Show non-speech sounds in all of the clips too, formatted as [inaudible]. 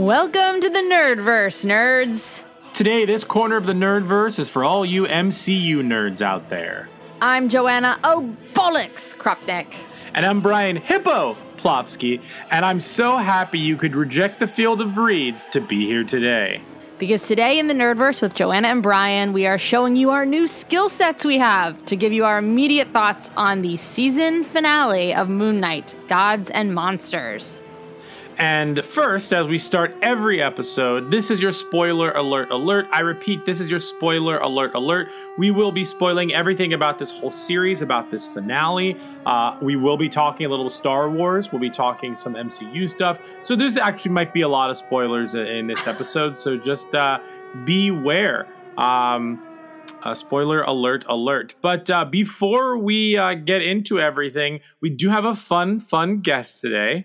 Welcome to the Nerdverse, nerds. Today, this corner of the Nerdverse is for all you MCU nerds out there. I'm Joanna. Oh, bollocks, Kropnik. And I'm Bryan Hippo Plofsky, and I'm so happy you could reject the field of reeds to be here today. Because today in the Nerdverse with Joanna and Bryan, we are showing you our new skill sets we have to give you our immediate thoughts on the season finale of Moon Knight Gods and Monsters. And first, as we start every episode, this is your spoiler alert alert. I repeat, this is your spoiler alert alert. We will be spoiling everything about this whole series, about this finale. Uh, we will be talking a little Star Wars. We'll be talking some MCU stuff. So there's actually might be a lot of spoilers in this episode. So just uh, beware. Um, uh, spoiler alert alert. But uh, before we uh, get into everything, we do have a fun, fun guest today.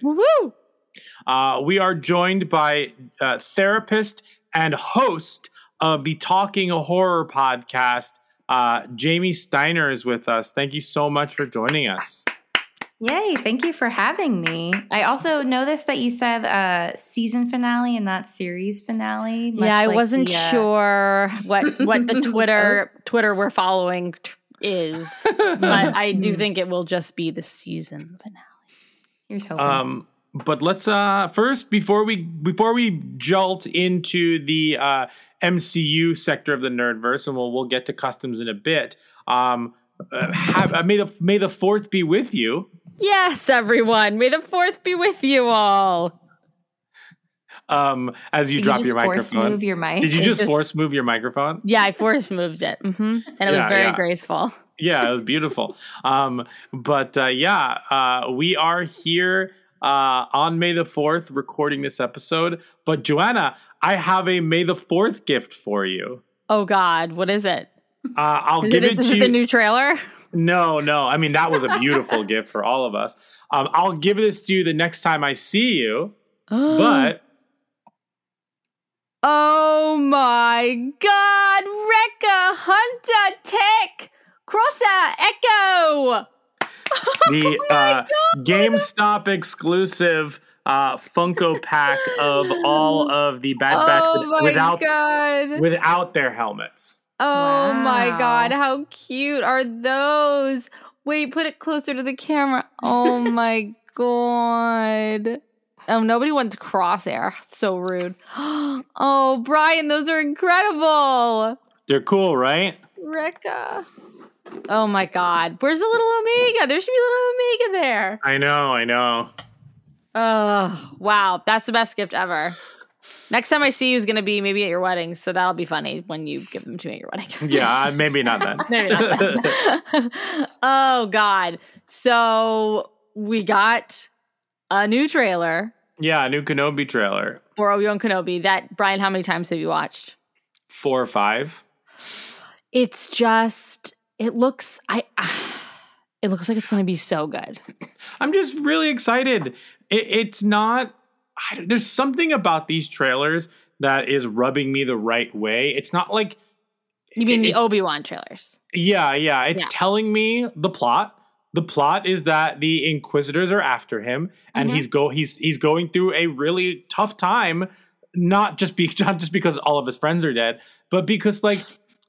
Uh, we are joined by uh, therapist and host of the Talking Horror podcast. Uh, Jamie Steiner is with us. Thank you so much for joining us. Yay, thank you for having me. I also noticed that you said uh season finale and not series finale. Yeah, I like wasn't the, uh, sure what what the [laughs] Twitter Twitter we're following t- is, [laughs] but I do think it will just be the season finale. Here's hoping. Um, but let's uh, first before we before we jolt into the uh, MCU sector of the nerdverse, and we'll we'll get to customs in a bit. Um, uh, have, uh, may the may the fourth be with you. Yes, everyone. May the fourth be with you all. Um, as you Did drop you just your force microphone. move your mic? Did you just, just- force move your microphone? Yeah, I force moved it, hmm and it was very yeah. graceful. yeah, it was beautiful. Um, but uh, yeah, uh, we are here uh, on May the 4th recording this episode. But Joanna, I have a May the 4th gift for you. Oh God, what is it? Uh, I'll Is give it, to you. the new trailer? no, no. I mean, that was a beautiful [laughs] gift for all of us. Um, I'll give this to you the next time I see you. [gasps] But Oh my god, Wrecker, Hunter, Tech, Crosshair, Echo! [laughs] the uh, GameStop exclusive uh, Funko pack of all [laughs] of the Bad Batch Oh without god. without their helmets. Oh my god, how cute are those? Wait, put it closer to the camera. Oh [laughs] my god. Oh, nobody wants crosshair. So rude. [gasps] Oh, Bryan, those are incredible. They're cool, right? Wrecker. Oh my god. Where's the little Omega? There should be a little Omega there. I know, I know. Oh, wow. That's the best gift ever. Next time I see you is going to be maybe at your wedding. So that'll be funny when you give them to me at your wedding. [laughs] Yeah, uh, maybe not then. [laughs] Maybe not then. [laughs] oh, God. So we got a new trailer yeah, a new Kenobi trailer. for Obi-Wan Kenobi that, Bryan, how many times have you watched? Four or five. It's just, it looks, I, [sighs] it looks like it's going to be so good. I'm just really excited. It, it's not. I, there's something about these trailers that is rubbing me the right way. It's not like. You mean the Obi-Wan trailers? Yeah, yeah. It's Yeah. telling me the plot. The plot is that the Inquisitors are after him, and Mhm. he's go he's he's going through a really tough time. Not just be [laughs] not just because all of his friends are dead, but because like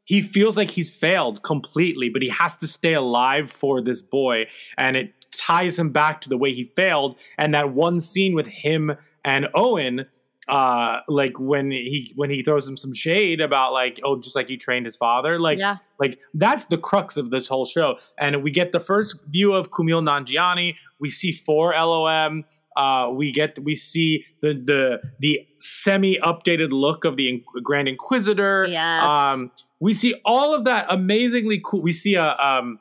he feels like he's failed completely, but he has to stay alive for this boy, and it ties him back to the way he failed. And that one scene with him and Owen, uh, like when he when he throws him some shade about like oh just like you trained his father, like yeah. like that's the crux of this whole show. And we get the first view of Kumail Nanjiani. We see four LOM. Uh, we get we see the the the semi updated look of the In- Grand Inquisitor. Yes. Um, we see all of that amazingly cool. We see a um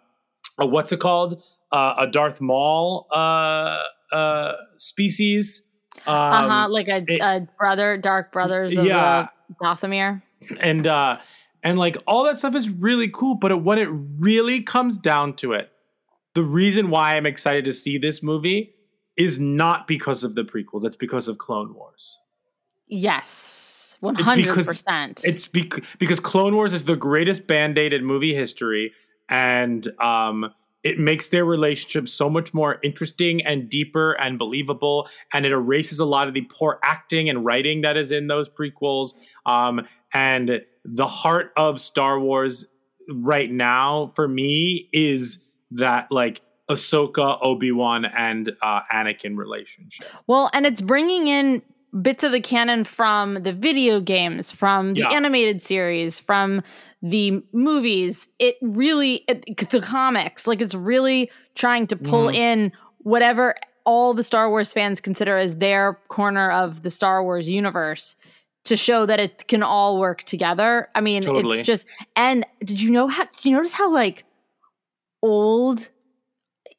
a what's it called uh, a Darth Maul uh uh species. Um, uh huh. Like a, it- a brother, dark brothers. Of yeah, Dathomir. and uh and like all that stuff is really cool but when it really comes down to it the reason why i'm excited to see this movie is not because of the prequels it's because of clone wars Yes, one It's hundred because- percent. it's bec- because clone wars is the greatest band-aid in movie history and um it makes their relationship so much more interesting and deeper and believable and it erases a lot of the poor acting and writing that is in those prequels um and the heart of star wars right now for me is that like ahsoka obi-wan and uh anakin relationship Well, and it's bringing in bits of the canon from the video games, from the Yeah. animated series, from the movies. It really, it, the comics, like it's really trying to pull Mhm. in whatever all the Star Wars fans consider as their corner of the Star Wars universe to show that it can all work together. I mean, Totally. it's just, and did you know how, did you notice how like old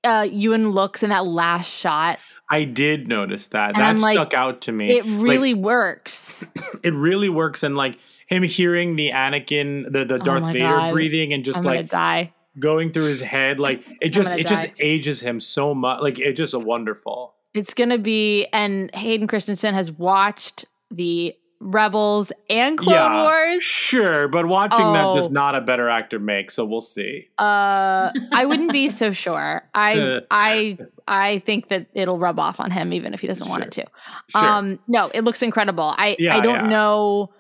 uh Ewan looks in that last shot? I did notice that And that I'm like, stuck out to me It Like, really works. [clears throat] it really works and like him hearing the Anakin the the oh Darth Oh Vader God. breathing and just I'm like die. going through his head like [laughs] it just it just ages him so much like it's just a wonderful It's gonna be, and Hayden Christensen has watched the Rebels and Clone Yeah. Wars. sure but watching that does Oh. not a better actor make so we'll see Uh, I wouldn't be so [laughs] sure. I. [laughs] I I think that it'll rub off on him even if he doesn't want it to. sure Um, no, it looks incredible. I Yeah, I don't yeah. know.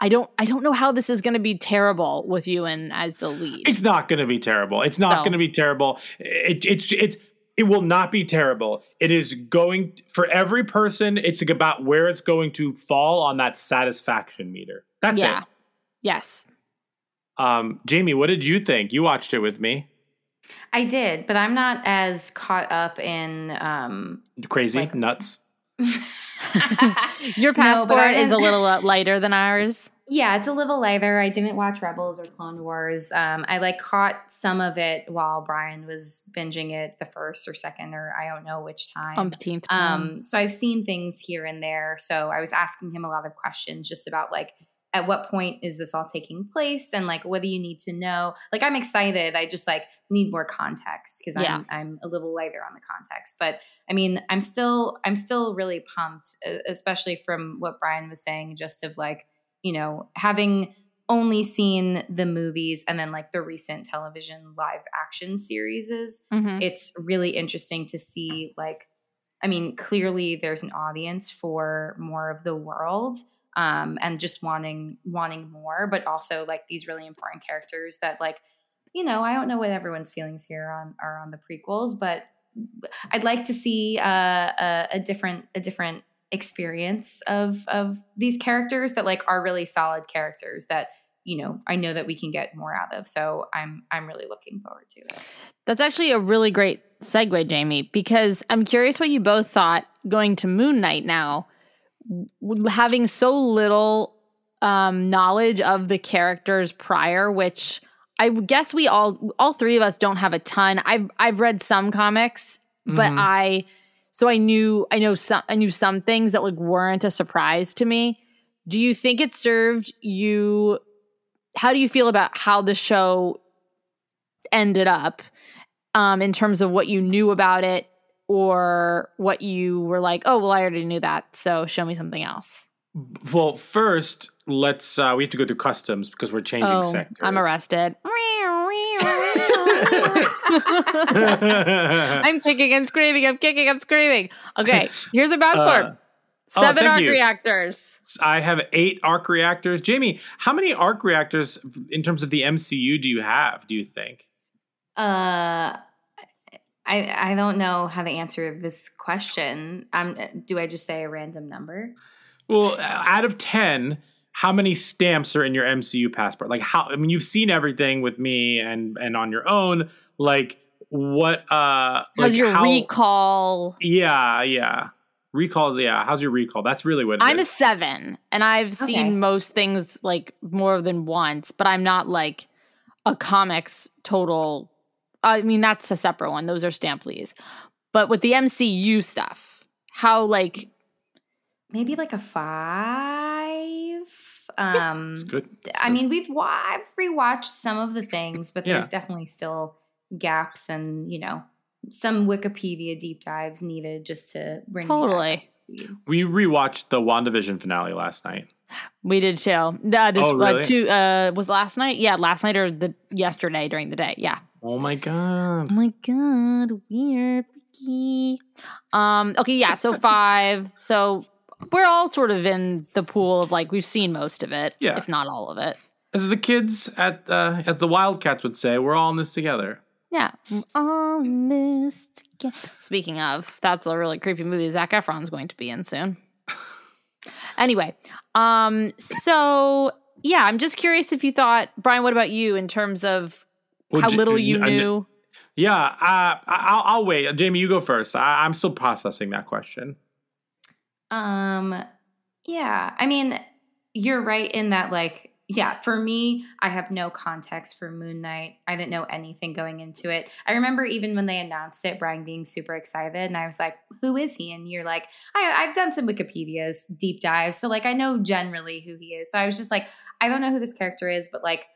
I don't I don't know how this is going to be terrible with Ewan as the lead. it's not going to be terrible it's not So. going to be terrible it, it's it's it will not be terrible it is going for every person it's about where it's going to fall on that satisfaction meter that's yeah. it Yes. um jamie what did you think you watched it with me I did, but I'm not as caught up in. Um, crazy Like- nuts [laughs] Your passport I is a little uh, lighter than ours. Yeah, it's a little lighter. I didn't watch Rebels or Clone Wars. Um, I like caught some of it while Bryan was binging it the first or second or I don't know which time. Umpteenth time. Um, so I've seen things here and there. So I was asking him a lot of questions just about like at what point is this all taking place and like what do you need to know? Like I'm excited. I just like need more context because Yeah. I'm I'm a little lighter on the context. But I mean, I'm still I'm still really pumped, especially from what Bryan was saying, just of like, you know, having only seen the movies and then like the recent television live action series Mhm. it's really interesting to see like i mean clearly there's an audience for more of the world um and just wanting wanting more but also like these really important characters that like you know i don't know what everyone's feelings here on are on the prequels but i'd like to see uh, a, a different a different experience of of these characters that like are really solid characters that you know i know that we can get more out of so i'm i'm really looking forward to it That's actually a really great segue, Jamie, because I'm curious what you both thought going to Moon Knight now, having so little um, knowledge of the characters prior, which I guess we all, all three of us don't have a ton. I've I've read some comics, but Mhm. I, so I knew I know some I knew some things that like weren't a surprise to me. Do you think it served you? How do you feel about how the show ended up? um, in terms of what you knew about it or what you were like, oh, well, I already knew that. So show me something else. Well, first, let's uh we have to go through customs because we're changing oh, sectors. I'm arrested. [laughs] I'm kicking and screaming. I'm kicking. I'm screaming. Okay, here's a passport. Uh, oh, Seven thank arc you. reactors. I have eight arc reactors. Jamie, how many arc reactors in terms of the MCU do you have, do you think? Uh, I I don't know how to answer this question. Um, do I just say a random number? Well, out of 10, how many stamps are in your MCU passport? Like how I mean you've seen everything with me and and on your own. Like what uh How's like your how- recall? Yeah, yeah. Recalls, yeah. How's your recall? That's really what it I'm a seven, and I've Okay. seen most things like more than once, but I'm not like a comics total. I mean, that's a separate one. Those are stamp please. But with the MCU stuff, how like Maybe like a five. Um, It's good. It's I good. mean, we've wa- I've rewatched some of the things, but Yeah. there's definitely still gaps and you know some Wikipedia deep dives needed just to bring me back Totally. up to speed. we rewatched the WandaVision finale last night. We did too. Uh, this Oh, really? uh, two uh, was last night. Yeah, last night or the yesterday during the day. Yeah. Oh my god. Oh my god, weird. freaky. Um. Okay. Yeah. So [laughs] five. so we're all sort of in the pool of like we've seen most of it. Yeah. If not all of it. As the kids at uh, as the Wildcats would say, we're all in this together. Yeah. We're all in this together. Speaking of, that's a really creepy movie Zac Efron's going to be in soon. [laughs] anyway, um, so yeah, I'm just curious if you thought, Bryan, what about you in terms of Well, how little you I knew? Yeah, uh, I'll, I'll wait. Jamie, you go first. I, I'm still processing that question. Um, yeah, I mean, you're right in that, like, yeah, for me, I have no context for Moon Knight. I didn't know anything going into it. I remember even when they announced it, Bryan being super excited, and I was like, "Who is he?" And you're like, I, "I've done some Wikipedia's deep dives, so like I know generally who he is." So I was just like, "I don't know who this character is, but like."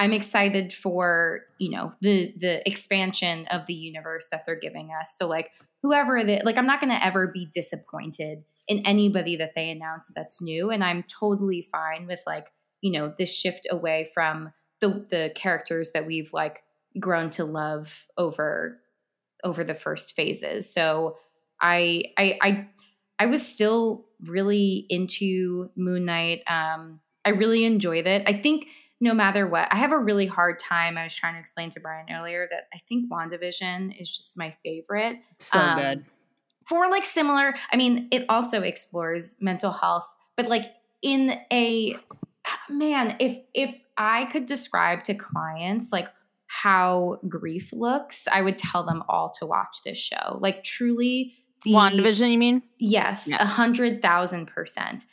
I'm excited for you know the the expansion of the universe that they're giving us. So like whoever is, like I'm not going to ever be disappointed in anybody that they announce that's new. And i'm totally fine with like you know this shift away from the the characters that we've like grown to love over over the first phases. So i i i, I was still really into moon knight. Um i really enjoyed it. I think no matter what i have a really hard time i was trying to explain to bryan earlier that i think wandavision is just my favorite So um, good. for like similar i mean it also explores mental health but like in a man if if i could describe to clients like how grief looks i would tell them all to watch this show like truly the WandaVision, you mean? Yes, a hundred thousand percent.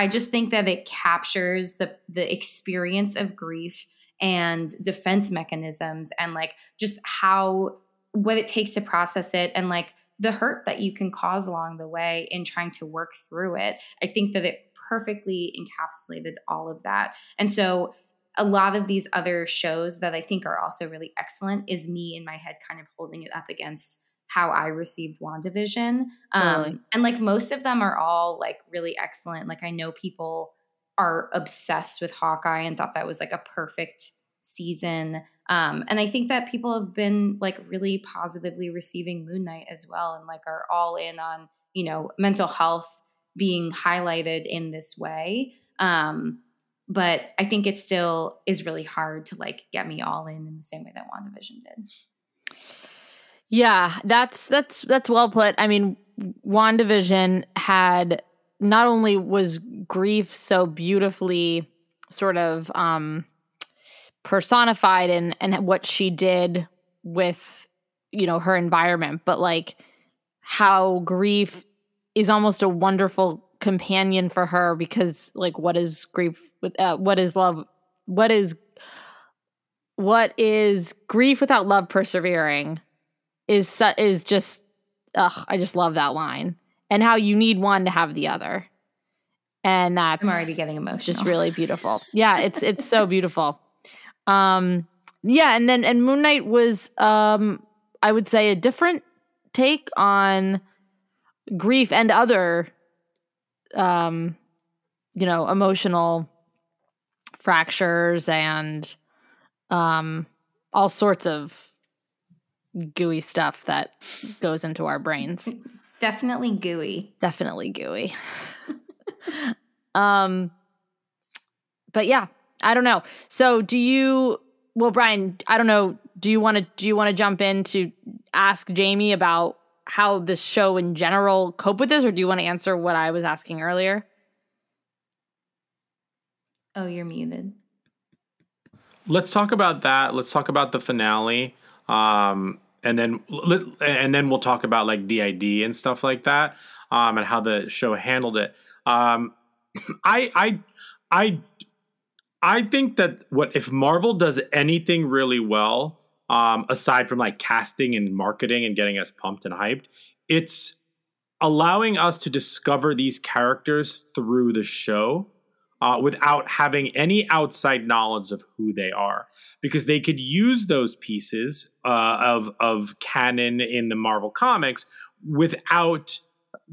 I just think that it captures the the experience of grief and defense mechanisms and like just how what it takes to process it and like the hurt that you can cause along the way in trying to work through it. I think that it perfectly encapsulated all of that. And so a lot of these other shows that I think are also really excellent is me in my head kind of holding it up against how I received WandaVision. Um, Totally. and like most of them are all like really excellent. Like I know people are obsessed with Hawkeye and thought that was like a perfect season. Um, and I think that people have been like really positively receiving Moon Knight as well and like are all in on, you know, mental health being highlighted in this way. Um, but I think it still is really hard to like get me all in in the same way that WandaVision did. Yeah, that's that's that's well put. I mean, WandaVision had not only was grief so beautifully sort of um personified in and what she did with you know her environment, but like how grief is almost a wonderful companion for her because like what is grief with uh, what is love what is what is grief without love persevering is su- is just ugh, I just love that line. And how you need one to have the other. And that's I'm already getting emotional. just really beautiful. Yeah, it's it's so beautiful. Um yeah, and then and Moon Knight was um I would say a different take on grief and other um you know, emotional fractures and um all sorts of gooey stuff that goes into our brains. [laughs] definitely gooey. Definitely gooey. [laughs] um but yeah, I don't know. So do you well Bryan, I don't know, do you want to do you want to jump in to ask Jamie about how this show in general cope with this or do you want to answer what I was asking earlier? Oh, you're muted. Let's talk about that. Let's talk about the finale. Um, and then and then we'll talk about like DID and stuff like that. Um, and how the show handled it. Um, [clears throat] I I I I think that what if Marvel does anything really well, um, aside from like casting and marketing and getting us pumped and hyped, it's allowing us to discover these characters through the show uh, without having any outside knowledge of who they are, because they could use those pieces uh, of of canon in the Marvel comics without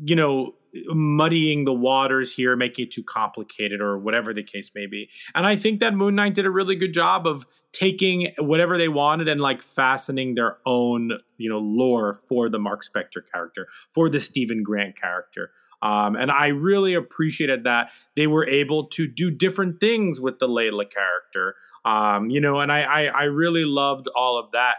you know muddying the waters here, making it too complicated, or whatever the case may be. And I think that Moon Knight did a really good job of taking whatever they wanted and like fastening their own, you know, lore for the Mark Spector character, for the Steven Grant character. Um, and I really appreciated that they were able to do different things with the Layla character. Um, you know, and I, I I really loved all of that.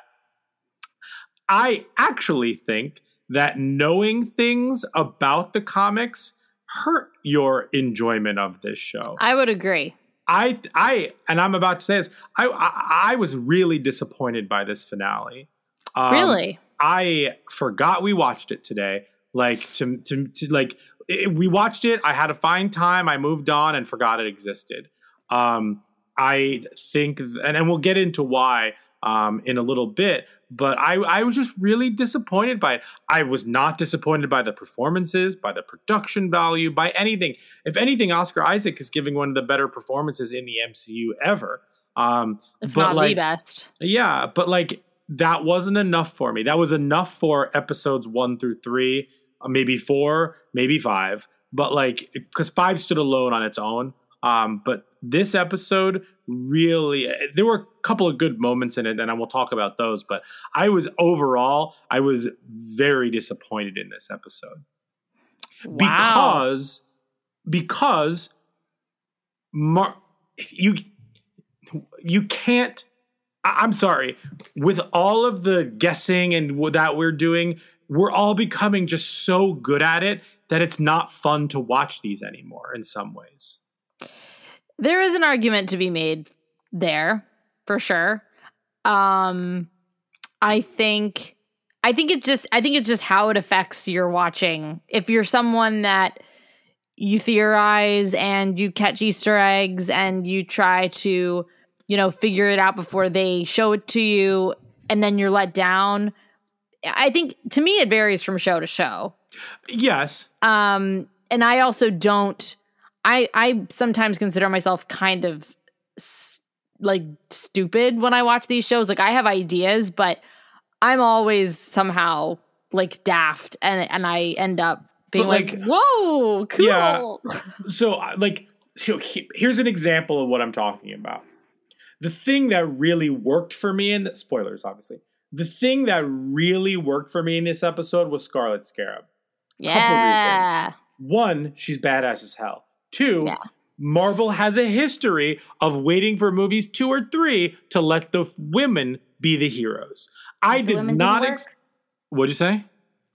I actually think that knowing things about the comics hurt your enjoyment of this show. I would agree. I I and I'm about to say this. I I, I was really disappointed by this finale. Um, really? I forgot we watched it today. Like to to, to like it, we watched it. I had a fine time. I moved on and forgot it existed. Um, I think, and, and we'll get into why um, in a little bit. But I, I was just really disappointed by it. I was not disappointed by the performances, by the production value, by anything. If anything, Oscar Isaac is giving one of the better performances in the MCU ever. Um, If but not like, the best. yeah, but like that wasn't enough for me. That was enough for episodes one through three, uh, maybe four, maybe five. But like, because five stood alone on its own. Um, but this episode really, there were a couple of good moments in it, and I will talk about those. But I was overall, I was very disappointed in this episode Wow. because because Mar- you you can't I- I'm sorry with all of the guessing and that we're doing we're all becoming just so good at it that it's not fun to watch these anymore in some ways There is an argument to be made there for sure. Um I think I think it's just I think it's just how it affects your watching. If you're someone that you theorize and you catch Easter eggs and you try to, you know, figure it out before they show it to you and then you're let down. I think to me it varies from show to show. yes Um, and I also don't. I I sometimes consider myself kind of s- like stupid when I watch these shows. Like I have ideas, but I'm always somehow like daft, and and I end up being like, like, "Whoa, cool!" Yeah. [laughs] so like so he- here's an example of what i'm talking about the thing that really worked for me in spoilers obviously the thing that really worked for me in this episode was scarlet scarab yeah, one she's badass as hell two Yeah. marvel has a history of waiting for movies two or three to let the women be the heroes i Let the did not ex- what'd you say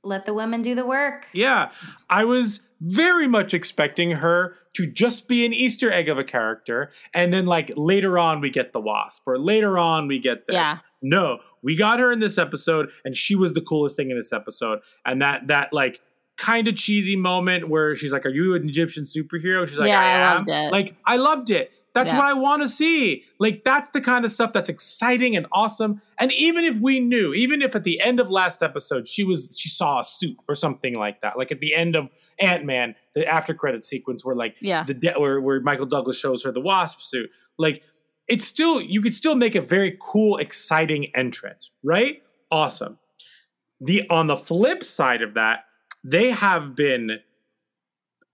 Let the women do the work. yeah, I was very much expecting her to just be an Easter egg of a character, and then like later on we get the Wasp, or later on we get this. Yeah. No, we got her in this episode, and she was the coolest thing in this episode. And that that like kind of cheesy moment where she's like, "Are you an Egyptian superhero?" She's like, Yeah, "I, I am." it. Like I loved it. That's Yeah. what I want to see. Like that's the kind of stuff that's exciting and awesome. And even if we knew, even if at the end of last episode she was she saw a suit or something like that, like at the end of Ant Man, the after credit sequence where like Yeah. the de- where where Michael Douglas shows her the Wasp suit, like it's still you could still make a very cool, exciting entrance, right? Awesome. The on the flip side of that, they have been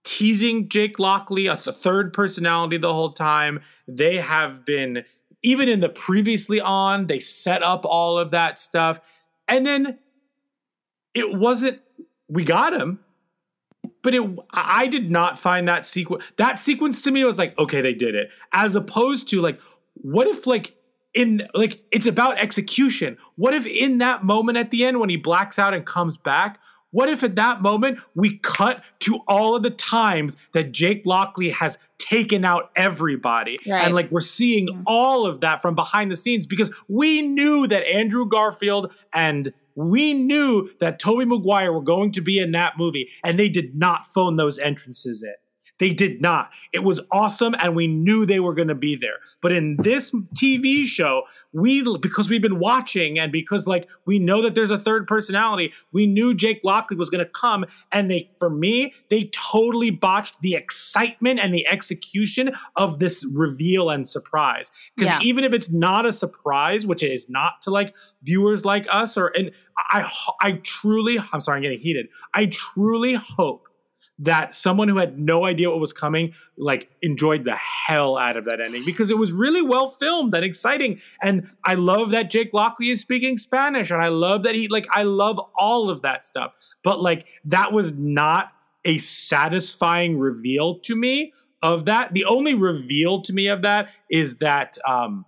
teasing Jake Lockley, a th- third personality, the whole time. They have been, even in the previously on, they set up all of that stuff. And then it wasn't, we got him, but it, I I did not find that sequence. That sequence to me was like, okay, they did it. As opposed to like, what if like, in like it's about execution. What if in that moment at the end when he blacks out and comes back, what if at that moment we cut to all of the times that Jake Lockley has taken out everybody? Right. And like we're seeing mm-hmm. all of that from behind the scenes because we knew that Andrew Garfield and we knew that Tobey Maguire were going to be in that movie, and they did not phone those entrances in. They did not. It was awesome, and we knew they were going to be there. But in this TV show, we because we've been watching, and because like we know that there's a third personality, we knew Jake Lockley was going to come, and they, for me, they totally botched the excitement and the execution of this reveal and surprise. Because Yeah. even if it's not a surprise, which it is not to like viewers like us, or and I, I truly, I'm sorry, I'm getting heated. I truly hope that someone who had no idea what was coming like enjoyed the hell out of that ending because it was really well filmed and exciting. And i love that jake lockley is speaking spanish and i love that he like i love all of that stuff. But like that was not a satisfying reveal to me of that. The only reveal to me of that is that um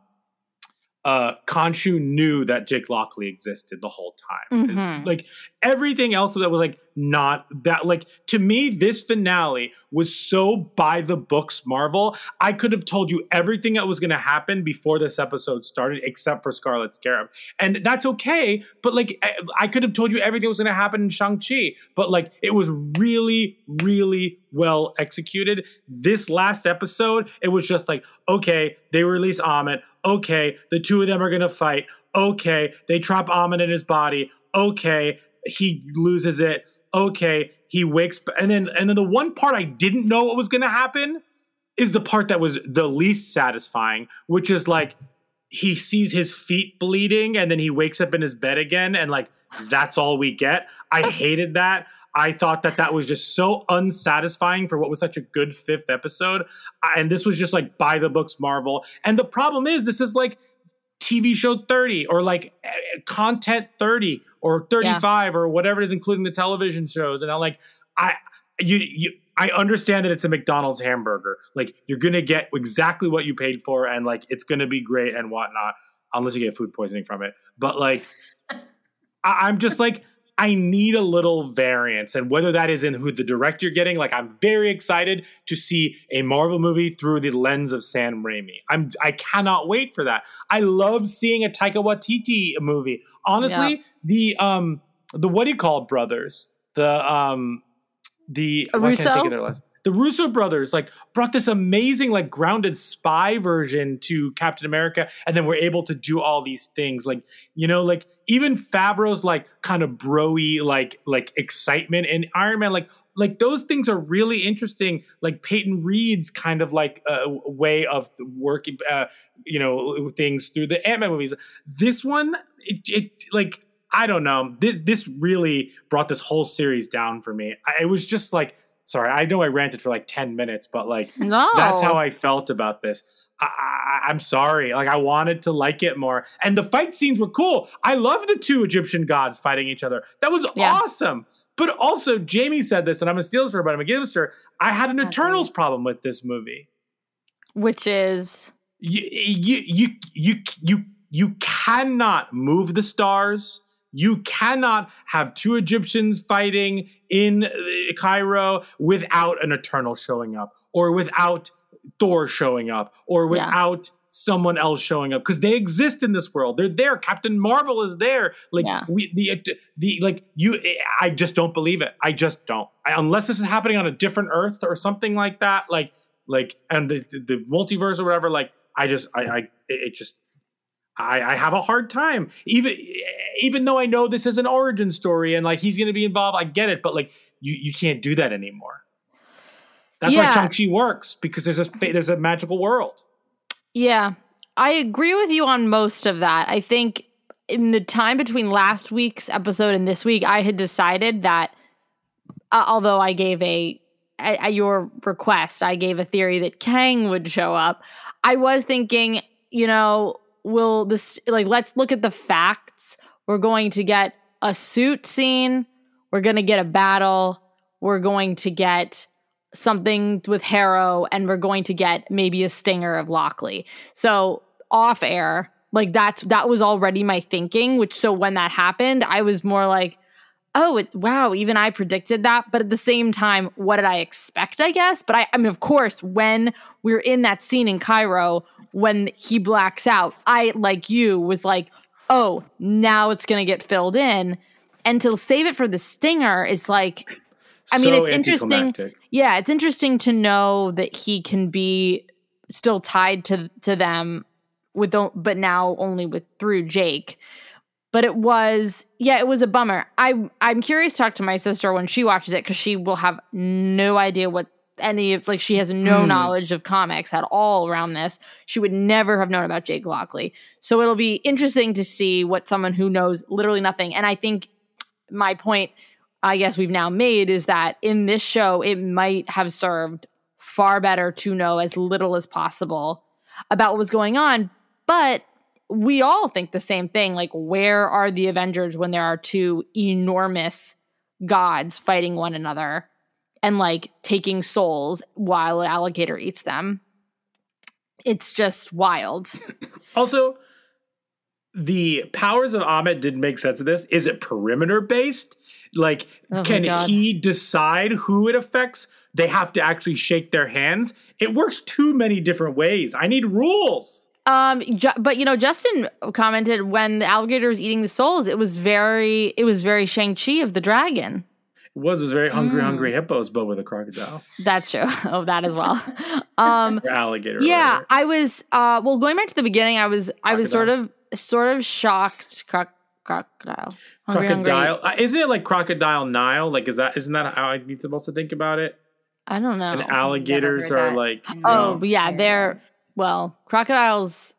uh Khonshu knew that Jake Lockley existed the whole time. Mhm. Like everything else that was like not that like to me this finale was so by the books Marvel. I could have told you everything that was going to happen before this episode started except for Scarlet Scarab. And that's okay, but like I, I could have told you everything was going to happen in Shang-Chi, but like it was really really well executed. This last episode, it was just like okay, they release Ammit. Okay, the two of them are going to fight. Okay, they trap Ammit in his body. Okay, he loses it. Okay, he wakes and then and then the one part I didn't know what was going to happen is the part that was the least satisfying, which is like he sees his feet bleeding and then he wakes up in his bed again and like that's all we get. I hated that. I thought that that was just so unsatisfying for what was such a good fifth episode. And this was just like by the books Marvel. And the problem is this is like TV show 30 or like eh, content 30 or 35 or whatever it is including the television shows and I'm like I you you I understand that it's a McDonald's hamburger. Like you're gonna get exactly what you paid for, and like it's gonna be great and whatnot, unless you get food poisoning from it. But like, [laughs] I, I'm just like, I need a little variance, and whether that is in who the director you're getting, like I'm very excited to see a Marvel movie through the lens of Sam Raimi. I'm I cannot wait for that. I love seeing a Taika Waititi movie. Honestly, the um the what do you call it, brothers? The um the A why can't think Russo? of their last- the Russo brothers like brought this amazing like grounded spy version to Captain America, and then we're able to do all these things like you know like even Favreau's like kind of broy like like excitement in Iron Man like like those things are really interesting like Peyton Reed's kind of like uh, way of working uh, you know things through the Ant Man movies. This one it, it like I don't know. This, this really brought this whole series down for me. I, it was just like, sorry, I know I ranted for like 10 minutes, but like, [laughs] No. that's how I felt about this. I, I, I'm sorry. Like, I wanted to like it more. And the fight scenes were cool. I love the two Egyptian gods fighting each other. That was Yeah. awesome. But also, Jamie said this, and I'm to steal this for her, but I'm to give this to her. I had an Agreed. Eternals problem with this movie Which is you you you you you you cannot move the stars. You cannot have two Egyptians fighting in uh, Cairo without an Eternal showing up, or without Thor showing up, or Yeah. without someone else showing up because they exist in this world. They're there. Captain Marvel is there. Like Yeah. we the the like you. I just don't believe it. I just don't. I, unless this is happening on a different Earth or something like that. Like like and the the, multiverse or whatever. Like I just I I it just. I, I have a hard time, even even though I know this is an origin story and like he's going to be involved. I get it, but like you you can't do that anymore. That's why Yeah. Shang Chi works because there's a there's a magical world. Yeah, I agree with you on most of that. I think in the time between last week's episode and this week, I had decided that, uh, although I gave a at your request, I gave a theory that Kang would show up. I was thinking, you know, will this like let's look at the facts. We're going to get a suit scene. We're going to get a battle. We're going to get something with Harrow, and we're going to get maybe a stinger of Lockley. So off air, like that's that was already my thinking. Which so when that happened, I was more like, oh, it's wow. Even I predicted that, but at the same time, what did I expect? I guess. But I, I mean, of course, when we are in that scene in Cairo, when he blacks out, I like you was like, oh, now it's gonna get filled in. And to save it for the stinger is like I mean, it's interesting. Yeah, it's interesting to know that he can be still tied to to them with but now only with through Jake. But it was yeah, it was a bummer. I I'm curious to talk to my sister when she watches it because she will have no idea what any of like she has no Hmm. knowledge of comics at all around this. She would never have known about Jake Lockley. So it'll be interesting to see what someone who knows literally nothing. And I think my point I guess we've now made is that in this show, it might have served far better to know as little as possible about what was going on. But we all think the same thing. Like, where are the Avengers when there are two enormous gods fighting one another and like taking souls while an alligator eats them? It's just wild. [clears throat] Also, the powers of Ammit didn't make sense of this. Is it perimeter based? Like, Oh can he decide who it affects? They have to actually shake their hands. It works too many different ways. I need rules. Um, ju- but you know, Justin commented when the alligator was eating the souls, it was very, it was very Shang Chi of the dragon. It was it was very hungry, Mm. hungry hippos, but with a crocodile That's true. [laughs] Oh, that as well. Um, or alligator. yeah, whatever. I was. Uh, well, going back to the beginning, I was. I was sort of, sort of shocked. Croc- crocodile. Hungry, hungry. crocodile. Uh, isn't it like crocodile Nile? Like, is that isn't that how I need supposed to think about it? I don't know. And alligators are that. like oh, no. but yeah, they're well. Crocodiles.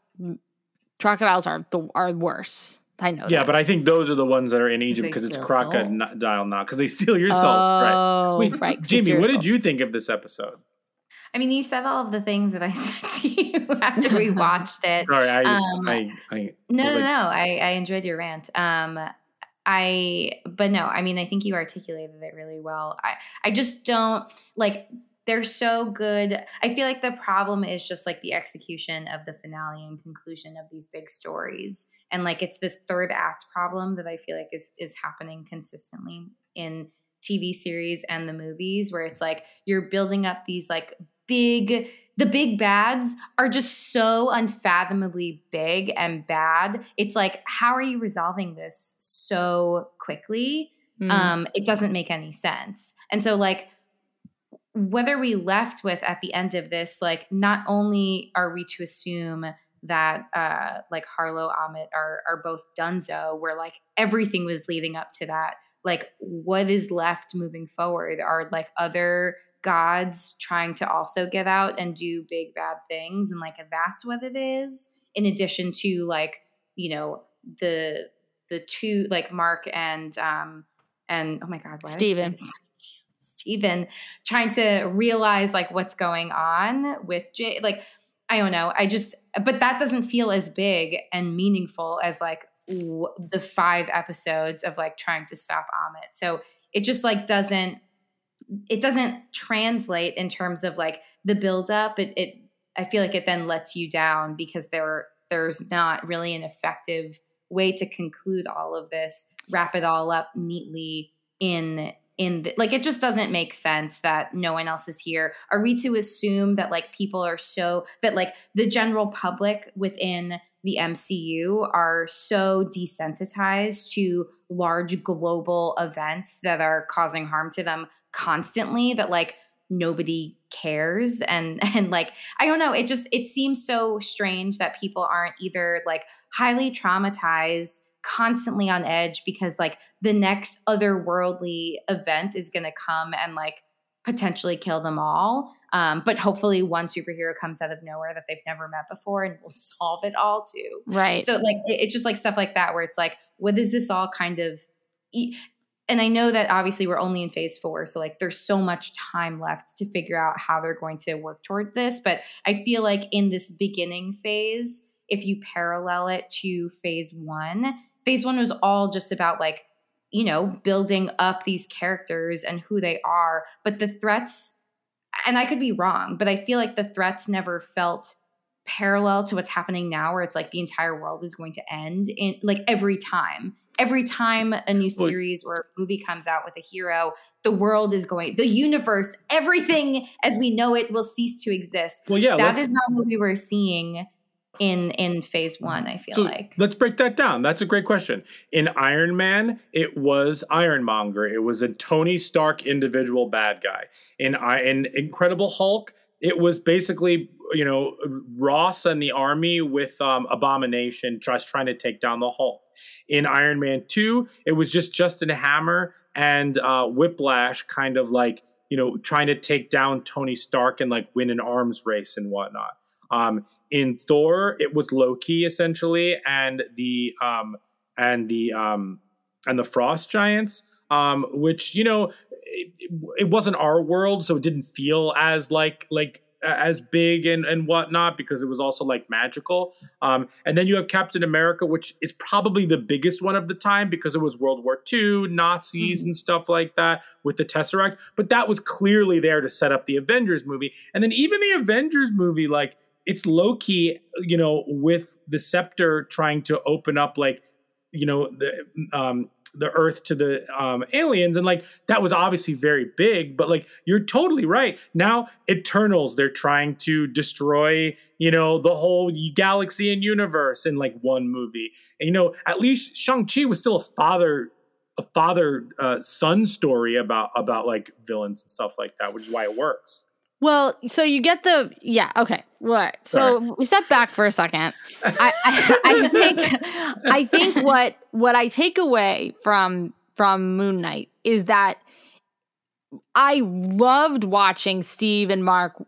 Crocodiles are the are worse. I know. yeah, that. but I think those are the ones that are in Egypt because it's crocodile Nile because they [laughs] steal your souls. right. Oh, Wait, right. 'cause it's Jamie, what soul. did you think of this episode? I mean, you said all of the things that I [laughs] said to you [laughs] after we watched it. Sorry, I just Um, I, I No, was no, no. I, I enjoyed your rant. Um, I, but no, I mean, I think you articulated it really well. I, I just don't like. They're so good. I feel like the problem is just like the execution of the finale and conclusion of these big stories, and like it's this third act problem that I feel like is is happening consistently in TV series and the movies, where it's like you're building up these like big the big bads are just so unfathomably big and bad. It's like, how are you resolving this so quickly? Mm. Um, it doesn't make any sense. And so, like, whether we left with at the end of this, like, not only are we to assume that uh like Harrow Ammit are are both Dunzo, where like everything was leading up to that. Like, what is left moving forward are like other gods trying to also get out and do big bad things and like that's what it is in addition to like you know the the two like mark and um and oh my god I Steven. His- trying to realize like what's going on with Jay like I don't know I just but that doesn't feel as big and meaningful as like w- the five episodes of like trying to stop Ammit so it just like doesn't it doesn't translate in terms of like the buildup. It, it I feel like it then lets you down because there there's not really an effective way to conclude all of this, wrap it all up neatly in in the, like it just doesn't make sense that no one else is here. Are we to assume that like people are so that like the general public within the MCU are so desensitized to large global events that are causing harm to them constantly that like nobody cares and [laughs] and like i don't know it just it seems so strange that people aren't either like highly traumatized constantly on edge because like the next otherworldly event is going to come and like potentially kill them all um, but hopefully one superhero comes out of nowhere that they've never met before and will [laughs] solve it all too right. so like it, it's just like stuff like that where it's like, what is this all kind of? e- And I know that obviously we're only in phase four, so like there's so much time left to figure out how they're going to work towards this. But I feel like in this beginning phase, if you parallel it to phase one, phase one was all just about like you know building up these characters and who they are, but the threats. And I could be wrong, but I feel like the threats never felt parallel to what's happening now where it's like the entire world is going to end in like every time every time a new series or movie comes out with a hero the world is going the universe everything as we know it will cease to exist Well, yeah, that is not what we were seeing in in phase one. I feel So like let's break that down. That's a great question. In Iron Man, it was Ironmonger. It was a Tony Stark individual bad guy. In I in Incredible Hulk, it was basically you know Ross and the army with um, Abomination just trying to take down the Hulk. In Iron Man two, it was just Justin Hammer and uh, Whiplash, kind of like you know trying to take down Tony Stark and like win an arms race and whatnot. Um, in Thor, it was Loki essentially, and the um, and the um, and the Frost Giants, um, which you know it, it wasn't our world, so it didn't feel as like like as big and and whatnot because it was also like magical. Um, and then you have Captain America, which is probably the biggest one of the time because it was World War II, Nazis Mhm. and stuff like that with the Tesseract. But that was clearly there to set up the Avengers movie. And then even the Avengers movie, like it's Loki, you know, with the scepter trying to open up like, you know, the um the earth to the um aliens and like that was obviously very big but like you're totally right. Now eternals they're trying to destroy you know the whole galaxy and universe in like one movie. And you know at least shang-chi was still a father a father uh, son story about about like villains and stuff like that which is why it works Well, so you get the yeah okay. What? So we step back for a second. I, I, I think I think what what I take away from from Moon Knight is that I loved watching Steve and Mark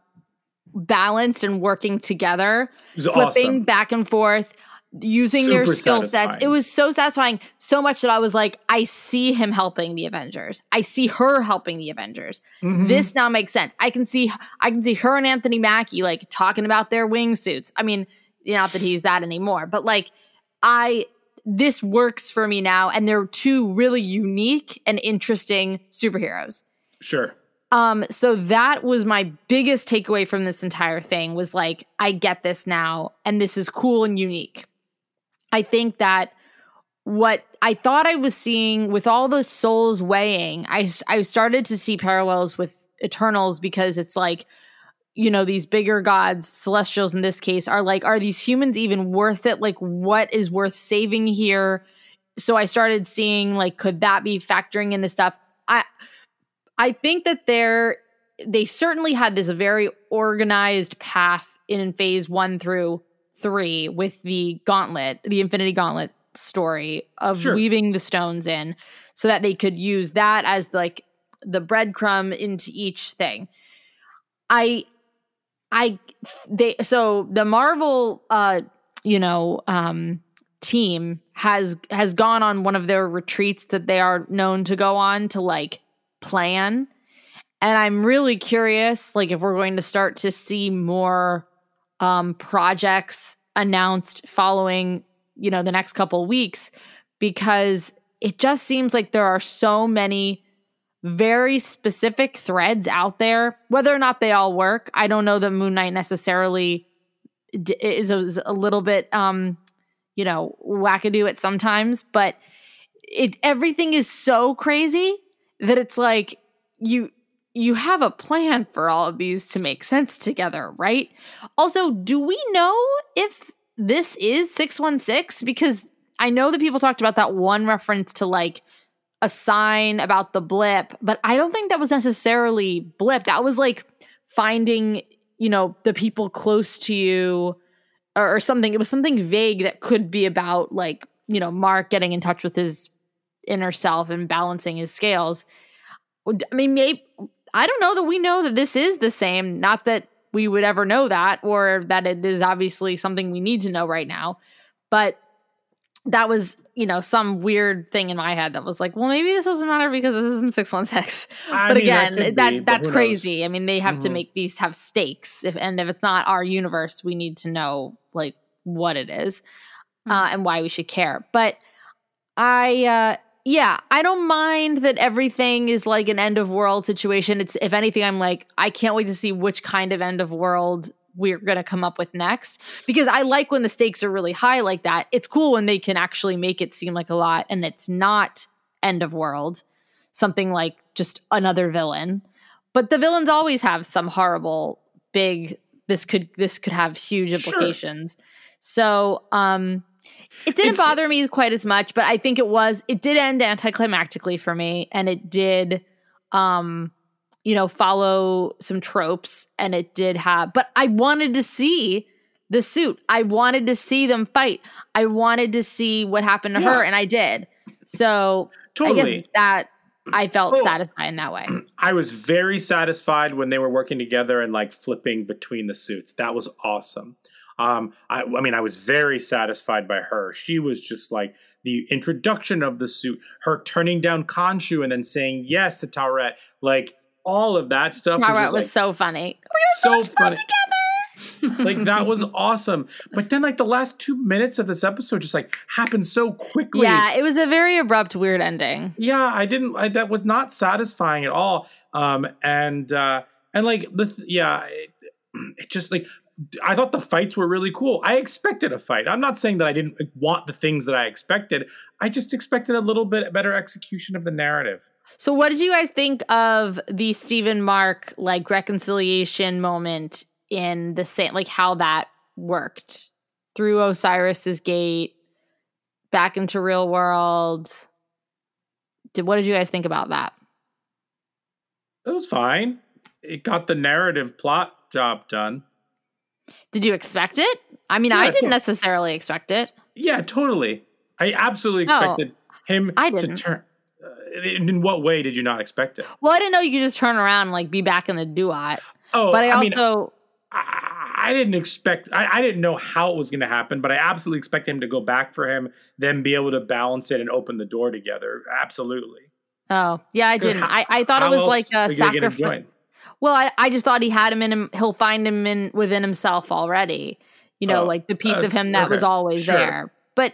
balanced and working together, flipping awesome back and forth, using their Super skill sets. It was so satisfying, so much that I was like, I see him helping the Avengers. I see her helping the Avengers Mhm. this now makes sense. I can see I can see her and Anthony Mackie like talking about their wingsuits. I mean, not that he's that anymore, but like I this works for me now, and they're two really unique and interesting superheroes. sure Um, so that was my biggest takeaway from this entire thing was like, I get this now, and this is cool and unique. I think that what I thought I was seeing with all the souls weighing, I I started to see parallels with Eternals because it's like, you know, these bigger gods, celestials in this case, are like, are these humans even worth it? Like, what is worth saving here? So I started seeing like, could that be factoring into stuff? I I think that they're they certainly had this very organized path in phase one through three with the gauntlet, the Infinity Gauntlet story of Sure. weaving the stones in so that they could use that as like the breadcrumb into each thing. I I they so the Marvel uh you know um team has has gone on one of their retreats that they are known to go on to like plan and i'm really curious like if we're going to start to see more um projects announced following you know the next couple weeks because it just seems like there are so many very specific threads out there. Whether or not they all work i don't know that moon knight necessarily d- is is a little bit um you know wackadoo at sometimes but it everything is so crazy that it's like you you have a plan for all of these to make sense together right? Also do we know if this is 616 because i know that people talked about that one reference to like a sign about the blip but i don't think that was necessarily blip. That was like finding you know the people close to you or, or something. It was something vague that could be about like you know mark getting in touch with his inner self and balancing his scales. I mean maybe i don't know that we know that this is the same. Not that we would ever know that or that it is obviously something we need to know right now. But that was you know some weird thing in my head that was like well maybe this doesn't matter because this isn't 616 [laughs] but mean, again could that, be, but that's who knows? crazy. I mean they have to Mhm. make these have stakes. If and if it's not our universe we need to know like what it is uh, and why we should care. But i uh yeah i don't mind that everything is like an end of world situation. It's if anything i'm like i can't wait to see which kind of end of world we're going to come up with next. Because i like when the stakes are really high like that. It's cool when they can actually make it seem like a lot and it's not end of world something like just another villain. But the villains always have some horrible big this could this could have huge Sure. implications. So, um, it didn't It's- bother me quite as much, but I think it was it did end anticlimactically for me, and it did, um, you know, follow some tropes, and it did have. But I wanted to see the suit. I wanted to see them fight. I wanted to see what happened to her, and I did. So I Totally. guess that I felt Oh. satisfied in that way. I was very satisfied when they were working together and like flipping between the suits. That was awesome. Um, I, I mean, I was very satisfied by her. She was just like the introduction of the suit, her turning down Khonshu and then saying yes to Taweret, like all of that stuff was, Tara just, was like, so funny. so funny. like that was [laughs] awesome. But then like the last two minutes of this episode just like happened so quickly. Yeah, it was a very abrupt, weird ending. yeah i didn't I, that was not satisfying at all um and uh and like the th- yeah it, it just like i thought the fights were really cool. I expected a fight. I'm not saying that i didn't want the things that i expected. I just expected a little bit better execution of the narrative. So, what did you guys think of the Steven Mark like reconciliation moment in the same, like how that worked? Through Osiris's gate back into real world? Did what did you guys think about that? it was fine. It got the narrative plot job done Did you expect it? I mean, Yeah, I didn't necessarily expect it. yeah totally i absolutely Oh, expected him I to didn't. turn uh, in, what way did you not expect it Well, I didn't know you could just turn around and like be back in the duat. oh but I, I mean, also, I, I didn't expect. I, I didn't know how it was going to happen, but I absolutely expect him to go back for him, then be able to balance it and open the door together. Absolutely. oh yeah, I didn't. how- I, I thought it was like a you gonna get him sacrifice. Well, I, I just thought he had him in him. He'll find him in within himself already. You know, Oh, like the piece of him that was always sure. there. But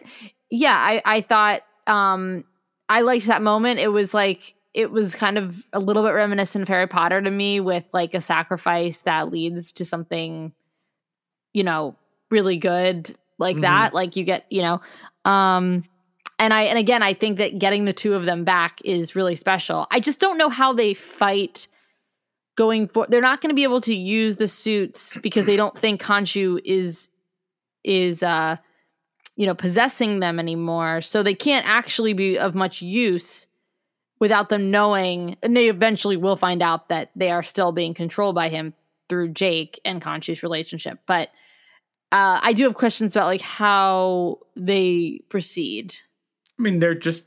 yeah, I I thought um I liked that moment. It was like it was kind of a little bit reminiscent of Harry Potter to me, with like a sacrifice that leads to something, you know, really good like Mhm. that. Like you get, you know, um and I and again I think that getting the two of them back is really special. I just don't know how they fight going for they're not going to be able to use the suits because they don't think Khonshu is is uh you know possessing them anymore so they can't actually be of much use without them knowing and they eventually will find out that they are still being controlled by him through Jake and Khonshu's relationship but uh I do have questions about like how they proceed I mean, they're just.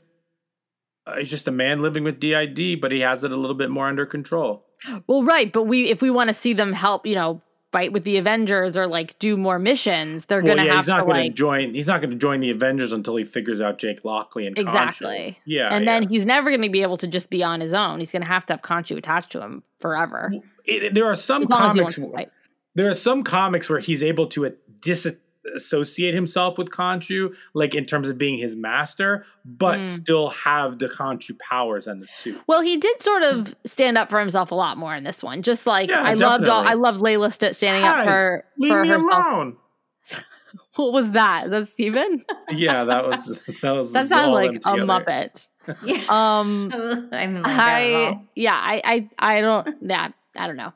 Uh, he's just a man living with DID, but he has it a little bit more under control. Well, right, but we if we want to see them help, you know, fight with the Avengers or like do more missions, they're Well, gonna yeah, have he's not to going to like join. He's not going to join the Avengers until he figures out Jake Lockley and exactly. Yeah, and yeah. then he's never going to be able to just be on his own. He's going to have to have Khonshu attached to him forever. It- there are some As long as he comics. fight. there are some comics where he's able to uh, disassociate himself with Khonshu, like in terms of being his master, but Mm. still have the Khonshu powers and the suit. Well, he did sort of stand up for himself a lot more in this one. Just like Yeah, I loved all. I loved Layla st- standing up Hi, for Leave for me herself. alone. [laughs] What was that? Is that Steven? [laughs] Yeah, that was that was that sounded like a. Muppet. [laughs] Yeah. Um I didn't like that I yeah, I I I don't yeah, I don't know.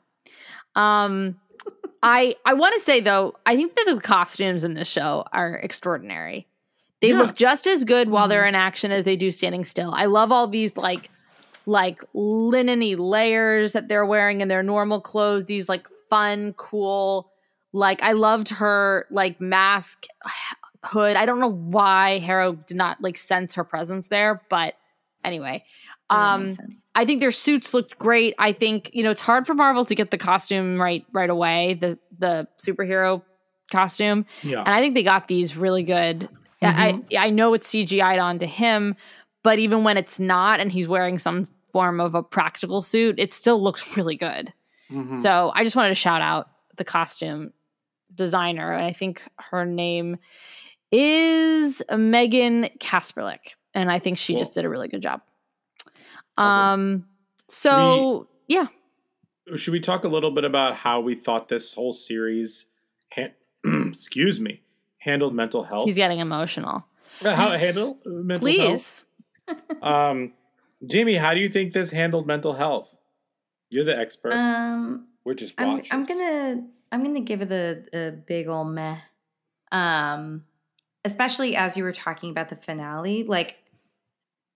Um I I want to say though, I think that the costumes in this show are extraordinary. They Yeah. look just as good while they're Mm-hmm. in action as they do standing still. I love all these like like linen-y layers that they're wearing in their normal clothes, these like fun, cool like I loved her like mask [sighs] hood. I don't know why Harrow did not like sense her presence there, but anyway. That Um. I think their suits looked great. I think you know it's hard for Marvel to get the costume right right away, the the superhero costume, Yeah, and I think they got these really good. I I I know it's CGI'd onto him, but even when it's not, and he's wearing some form of a practical suit, it still looks [laughs] really good. Mhm. So I just wanted to shout out the costume designer, and I think her name is Meghan Kasperlik, and I think she Cool. just did a really good job. Awesome. Um. So yeah, should we talk a little bit about how we thought this whole series, han- [clears throat] excuse me, handled mental health? he's getting emotional. How it handled uh, mental Please. health? [laughs] Um, Jamie, how do you think this handled mental health? You're the expert. Um, We're just I'm watching. I'm gonna I'm gonna give it a, a big ol' meh. Um, especially as you were talking about the finale, like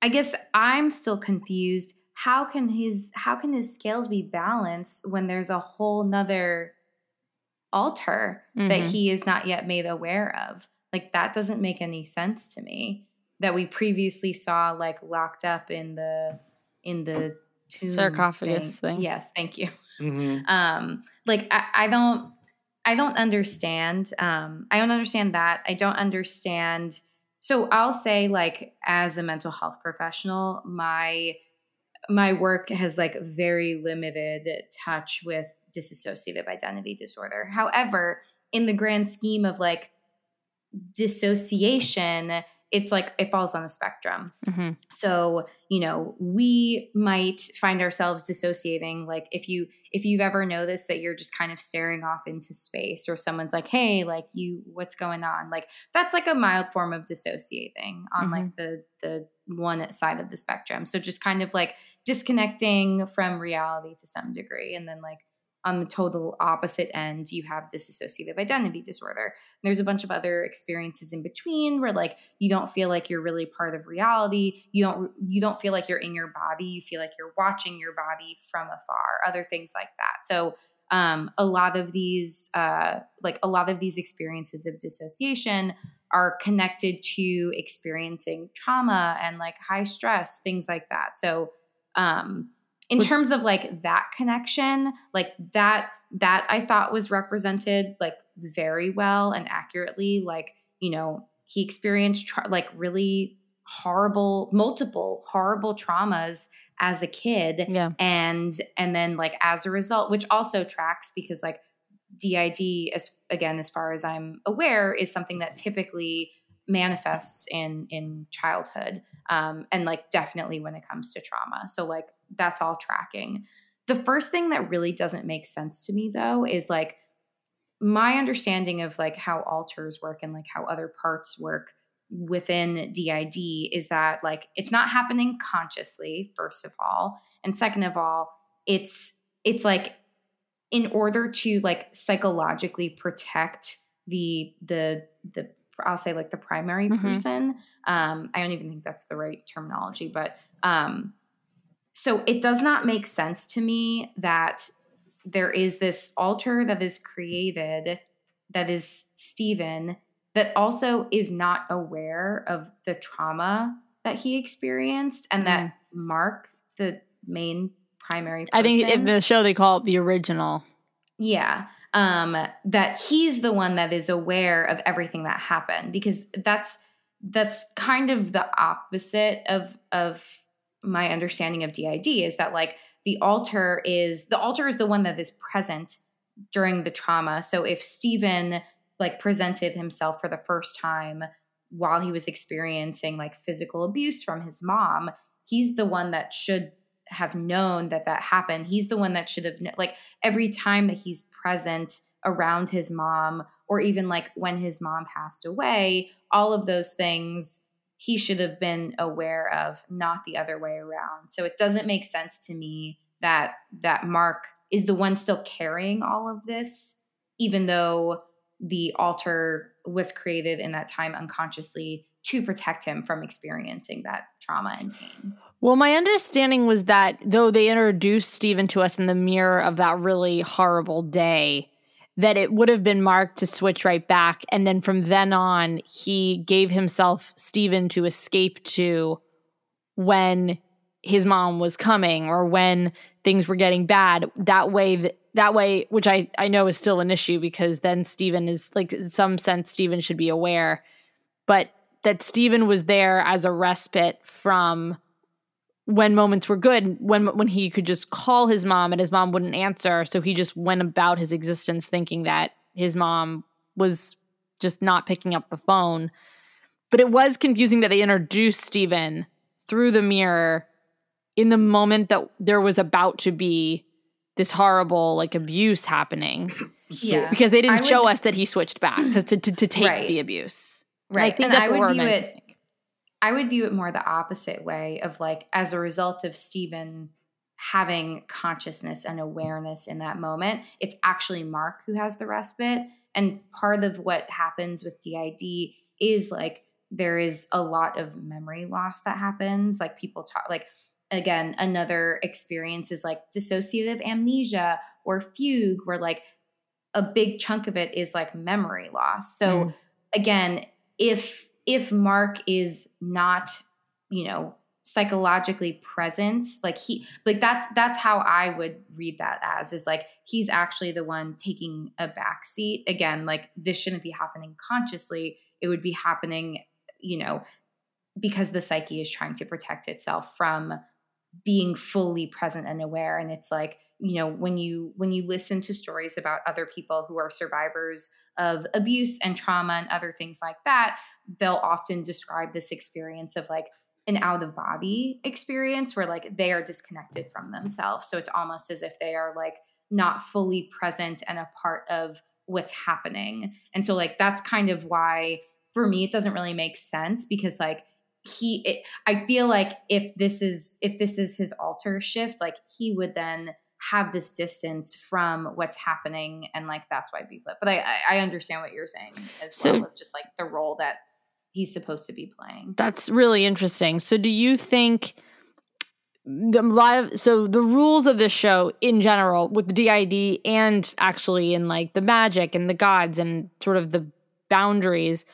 I guess I'm still confused. How can his how can his scales be balanced when there's a whole nother alter that Mhm. he is not yet made aware of? Like that doesn't make any sense to me. That we previously saw like locked up in the in the tomb Sarcophagus thing. Yes, thank you Mhm. [laughs] um like I, I don't i don't understand um i don't understand that i don't understand so i'll say like as a mental health professional my my work has like very limited touch with dissociative identity disorder however in the grand scheme of like dissociation it's like it falls on the spectrum Mhm. so you know we might find ourselves dissociating like if you if you've ever noticed that you're just kind of staring off into space or someone's like hey like you what's going on? Like that's like a mild form of dissociating on like mm-hmm. the the one side of the spectrum. So just kind of like disconnecting from reality to some degree and then like on the total opposite end you have dissociative identity disorder. There's a bunch of other experiences in between where like you don't feel like you're really part of reality. You don't you don't feel like you're in your body. You feel like you're watching your body from afar other things like that. So um, a lot of these uh, like a lot of these experiences of dissociation are connected to experiencing trauma and like high stress things like that. So um, in terms of like that connection like that that i thought was represented like very well and accurately like you know he experienced tra- like really horrible multiple horrible traumas as a kid Yeah. and and then like as a result which also tracks because like did as again as far as i'm aware is something that typically manifests in in childhood um and like definitely when it comes to trauma. So like that's all tracking. The first thing that really doesn't make sense to me though is like my understanding of like how alters work and like how other parts work within DID is that like it's not happening consciously first of all. And second of all it's it's like in order to like psychologically protect the the the I'll say like the primary Mhm. person um I don't even think that's the right terminology but um so it does not make sense to me that there is this alter that is created that is Steven that also is not aware of the trauma that he experienced and that Mark, the main primary person, I think in the show they call it the original. yeah. Um, that he's the one that is aware of everything that happened because that's that's kind of the opposite of of my understanding of DID is that like the alter is the alter is the one that is present during the trauma. So if Steven like presented himself for the first time while he was experiencing like physical abuse from his mom, he's the one that should have known that that happened. He's the one that should have like every time that he's present around his mom or even like when his mom passed away, all of those things he should have been aware of, not the other way around. So it doesn't make sense to me that that Mark is the one still carrying all of this even though the alter was created in that time unconsciously to protect him from experiencing that trauma and pain. Well, my understanding was that though they introduced Steven to us in the mirror of that really horrible day, that it would have been Mark to switch right back. And then from then on, he gave himself Steven to escape to when his mom was coming or when things were getting bad. That way, that way, which I, I know is still an issue because then Steven is like, in some sense, Steven should be aware. But that Steven was there as a respite from when moments were good when when he could just call his mom and his mom wouldn't answer so he just went about his existence thinking that his mom was just not picking up the phone but it was confusing that they introduced Steven through the mirror in the moment that there was about to be this horrible like abuse happening [clears throat] yeah. because they didn't I show would- us that he switched back because to, to, to take Right. the abuse And Right. I think and I would we're view it think. I would view it more the opposite way of like as a result of Steven having consciousness and awareness in that moment. It's actually Mark who has the respite. And part of what happens with DID is like there is a lot of memory loss that happens. Like people talk, like, again, another experience is like dissociative amnesia or fugue, where like a big chunk of it is like memory loss. So, Mm. again, if if Mark is not, you know, psychologically present like he like that's that's how i would read that as is like he's actually the one taking a back seat again like this shouldn't be happening consciously. It would be happening you know because the psyche is trying to protect itself from being fully present and aware and it's like you know when you when you listen to stories about other people who are survivors of abuse and trauma and other things like that they'll often describe this experience of like an out of body experience where like they are disconnected from themselves. So it's almost as if they are like not fully present and a part of what's happening. And so like that's kind of why for me it doesn't really make sense because like he it, I feel like if this is if this is his alter shift like he would then have this distance from what's happening and like that's why B flip. But I I understand what you're saying as So- well of just like the role that he's supposed to be playing. That's really interesting. So, do you think the, a lot of so the rules of this show in general with the DID and actually in like the magic and the gods and sort of the boundaries?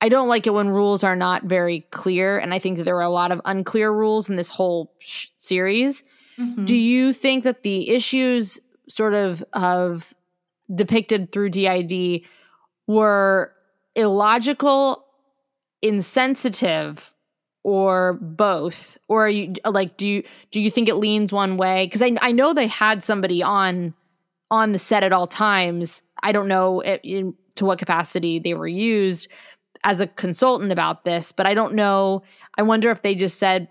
I don't like it when rules are not very clear, and I think that there are a lot of unclear rules in this whole sh- series. Mm-hmm. Do you think that the issues sort of of depicted through DID were illogical, insensitive, or both? Or are you like do you do you think it leans one way? Because I I know they had somebody on on the set at all times. I don't know it, in, to what capacity they were used as a consultant about this, but I don't know. I wonder if they just said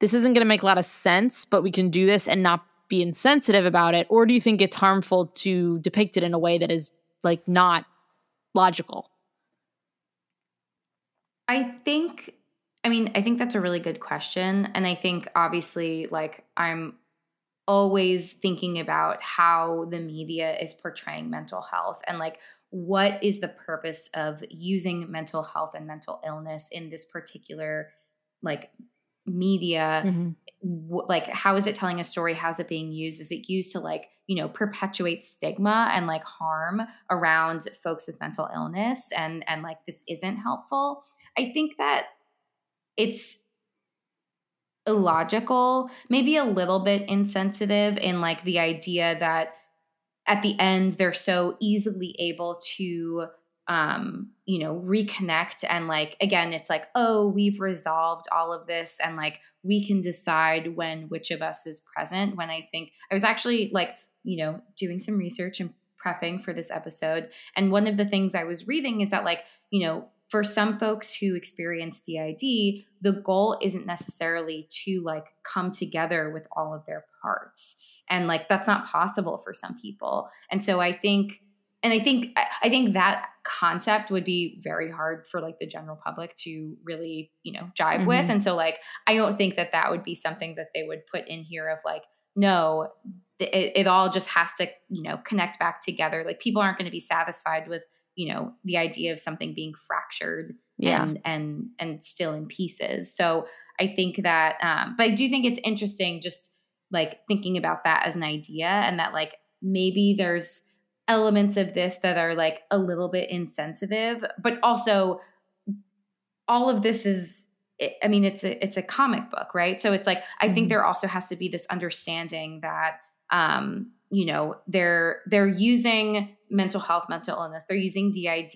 this isn't going to make a lot of sense, but we can do this and not be insensitive about it? Or do you think it's harmful to depict it in a way that is like not logical? I think, I mean, I think that's a really good question. And I think obviously, like, I'm always thinking about how the media is portraying mental health and like what is the purpose of using mental health and mental illness in this particular like media? Mhm. w- like how is it telling a story? How's it being used? Is it used to like you know perpetuate stigma and like harm around folks with mental illness and and like this isn't helpful? I think that it's illogical maybe a little bit insensitive in like the idea that at the end they're so easily able to um you know reconnect and like again it's like oh we've resolved all of this and like we can decide when which of us is present. When i think i was actually like you know doing some research and prepping for this episode and one of the things i was reading is that like you know for some folks who experience did the goal isn't necessarily to like come together with all of their parts and like that's not possible for some people and so i think and i think I- think that concept would be very hard for like the general public to really you know jive with Mhm. and so like i don't think that that would be something that they would put in here of like no it, it all just has to you know connect back together like people aren't going to be satisfied with you know the idea of something being fractured Yeah. and and and still in pieces so i think that um but i do think it's interesting just like thinking about that as an idea and that like maybe there's elements of this that are like a little bit insensitive but also all of this is i mean it's a it's a comic book right so it's like i think Mhm. there also has to be this understanding that um you know they're they're using mental health mental illness they're using did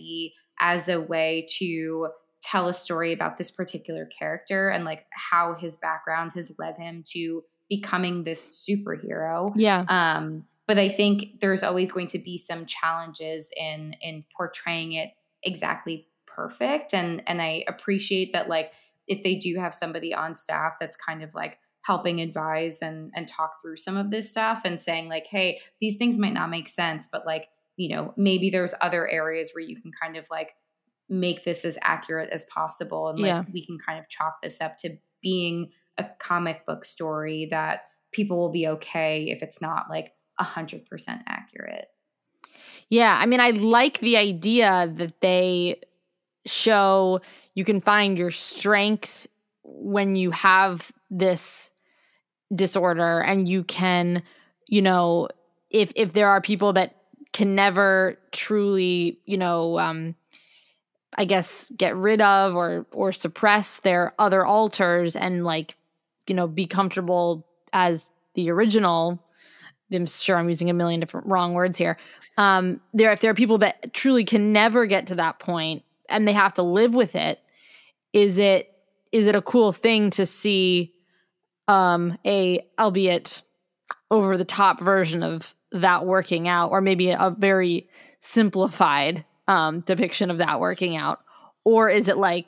as a way to tell a story about this particular character and like how his background has led him to becoming this superhero Yeah. um, but I think there's always going to be some challenges in in portraying it exactly perfect. And and I appreciate that like if they do have somebody on staff that's kind of like helping advise and and talk through some of this stuff and saying like, hey, these things might not make sense, but like, you know, maybe there's other areas where you can kind of like make this as accurate as possible and like Yeah. we can kind of chalk this up to being a comic book story that people will be okay if it's not like 100% accurate. Yeah, I mean, I like the idea that they show you can find your strength when you have this disorder and you can, you know, if if there are people that can never truly, you know, um I guess get rid of or or suppress their other alters and like, you know, be comfortable as the original. I'm sure I'm using a million different wrong words here. Um, there, if there are people that truly can never get to that point and they have to live with it, is it is it a cool thing to see um, a albeit over the top version of that working out, or maybe a very simplified um, depiction of that working out, or is it like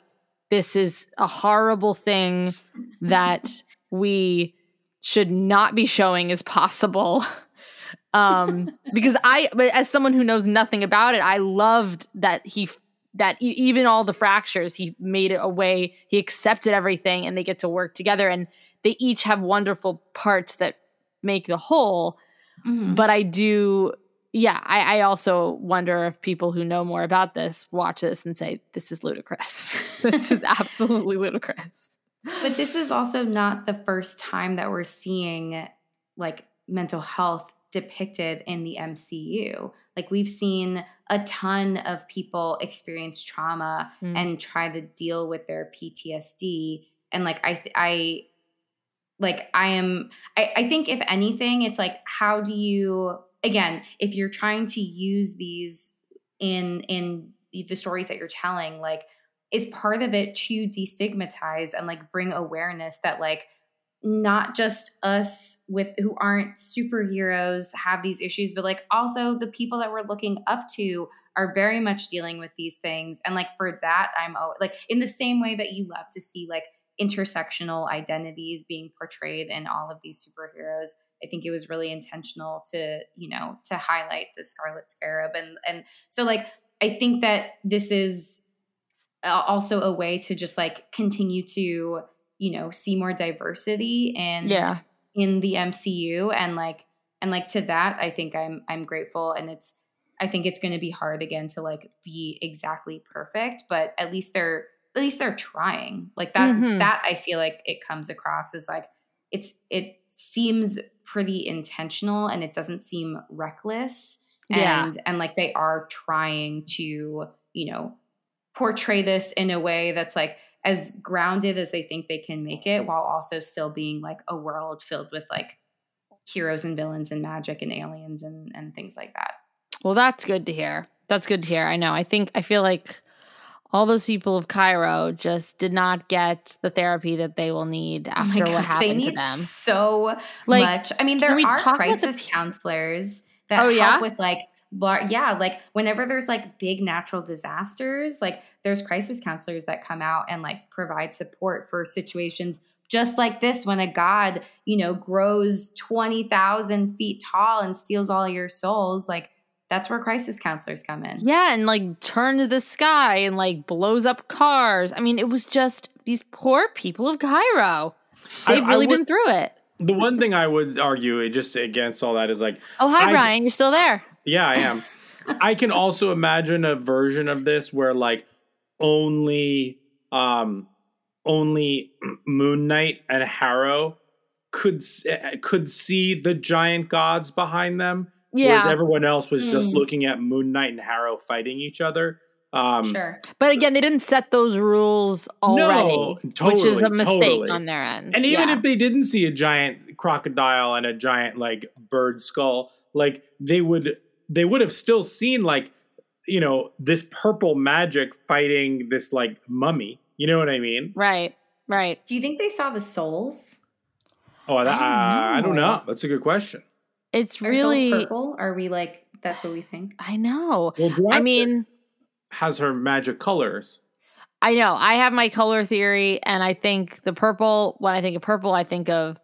this is a horrible thing that we should not be showing as possible? [laughs] um because i as someone who knows nothing about it i loved that he that e- even all the fractures he made it a way he accepted everything and they get to work together and they each have wonderful parts that make the whole but i do yeah I, I also wonder if people who know more about this watch this and say this is ludicrous [laughs] this is absolutely ludicrous But this is also not the first time that we're seeing like mental health depicted in the MCU. Like we've seen a ton of people experience trauma Mm. and try to deal with their PTSD and like I I like I am I, I think if anything it's like how do you again if you're trying to use these in in the stories that you're telling like is part of it to destigmatize and like bring awareness that like not just us with who aren't superheroes have these issues but like also the people that we're looking up to are very much dealing with these things. And like for that i'm al- like in the same way that you love to see like intersectional identities being portrayed in all of these superheroes i think it was really intentional to you know to highlight the scarlet scarab. And and so like i think that this is also a way to just like continue to you know see more diversity and yeah. in the MCU and like and like to that I think I'm I'm grateful. And it's I think it's going to be hard again to like be exactly perfect but at least they're at least they're trying. Like that Mhm. that I feel like it comes across as like it's it seems pretty intentional and it doesn't seem reckless Yeah. and and like they are trying to you know portray this in a way that's like as grounded as they think they can make it while also still being like a world filled with like heroes and villains and magic and aliens and and things like that. Well, that's good to hear. That's good to hear. I know. I think I feel like all those people of Cairo just did not get the therapy that they will need oh after what Oh they happened need to them. so Like, much. I mean, there are about the crisis counselors that Oh, help yeah? with like yeah, like whenever there's like big natural disasters, like there's crisis counselors that come out and like provide support for situations just like this when a god, you know, grows 20,000 feet tall and steals all your souls, like that's where crisis counselors come in. Yeah, and like turn to the sky and like blows up cars. I mean, it was just these poor people of Cairo. They've I really would- been through it. The one thing I would argue just against all that is like, Oh, hi, I- Brian. You're still there. yeah, I am. I can also imagine a version of this where like only um only Moon Knight and Harrow could eh, could see the giant gods behind them, whereas everyone else was just Mm. looking at Moon Knight and Harrow fighting each other. Um, Sure. But again, they didn't set those rules already, no, totally, which is a mistake totally. on their end. And even Yeah. if they didn't see a giant crocodile and a giant like bird skull, like they would they would have still seen like you know this purple magic fighting this like mummy. You know what I mean? right, right. Do you think they saw the souls? Oh, that, I I, don't don't know. know. That's a good question. It's Are really, souls purple? Are we like that's what we think? I know. Well, I mean, has her magic colors. I know. I have my color theory, and I think the purple. When I think of purple, I think of,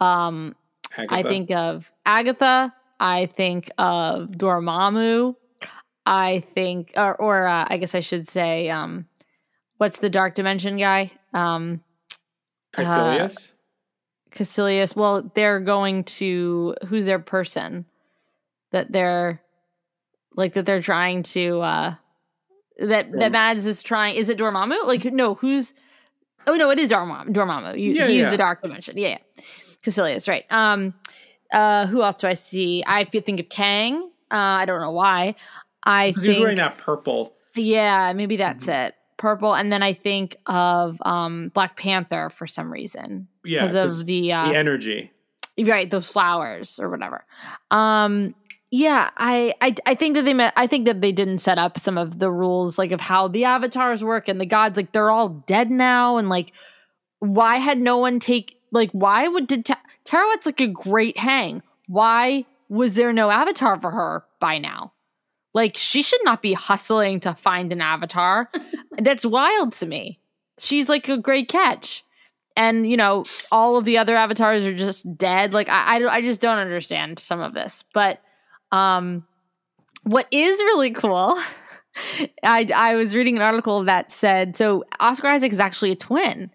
um, I think of Agatha. I think of Dormammu. I think, or, or uh, I guess I should say, um, what's the dark dimension guy? Um, Kaecilius. Kaecilius. Well, they're going to who's their person that they're like that they're trying to uh that that Mads is trying. Is it Dormammu? Like no, who's? Oh no, it is Dormammu. Dormammu. You, Yeah, he's yeah. the dark dimension. Yeah, yeah. Kaecilius, right? Um, uh, who else do I see? I think of Kang. Uh, I don't know why. I Because he was wearing that purple. yeah, maybe that's Mm-hmm. it. Purple, and then I think of um Black Panther for some reason Yeah, because 'cause of the uh, the energy. right those flowers or whatever. Um yeah I, I i think that they meant i think that they didn't set up some of the rules like of how the avatars work and the gods like they're all dead now and like why had no one take like why would did Ta- like a great hang. Why was there no avatar for her by now like she should not be hustling to find an avatar. [laughs] That's wild to me. She's like a great catch. And you know all of the other avatars are just dead. Like I, I i just don't understand some of this. But um what is really cool [laughs] i i was reading an article that said so oscar isaac is actually a twin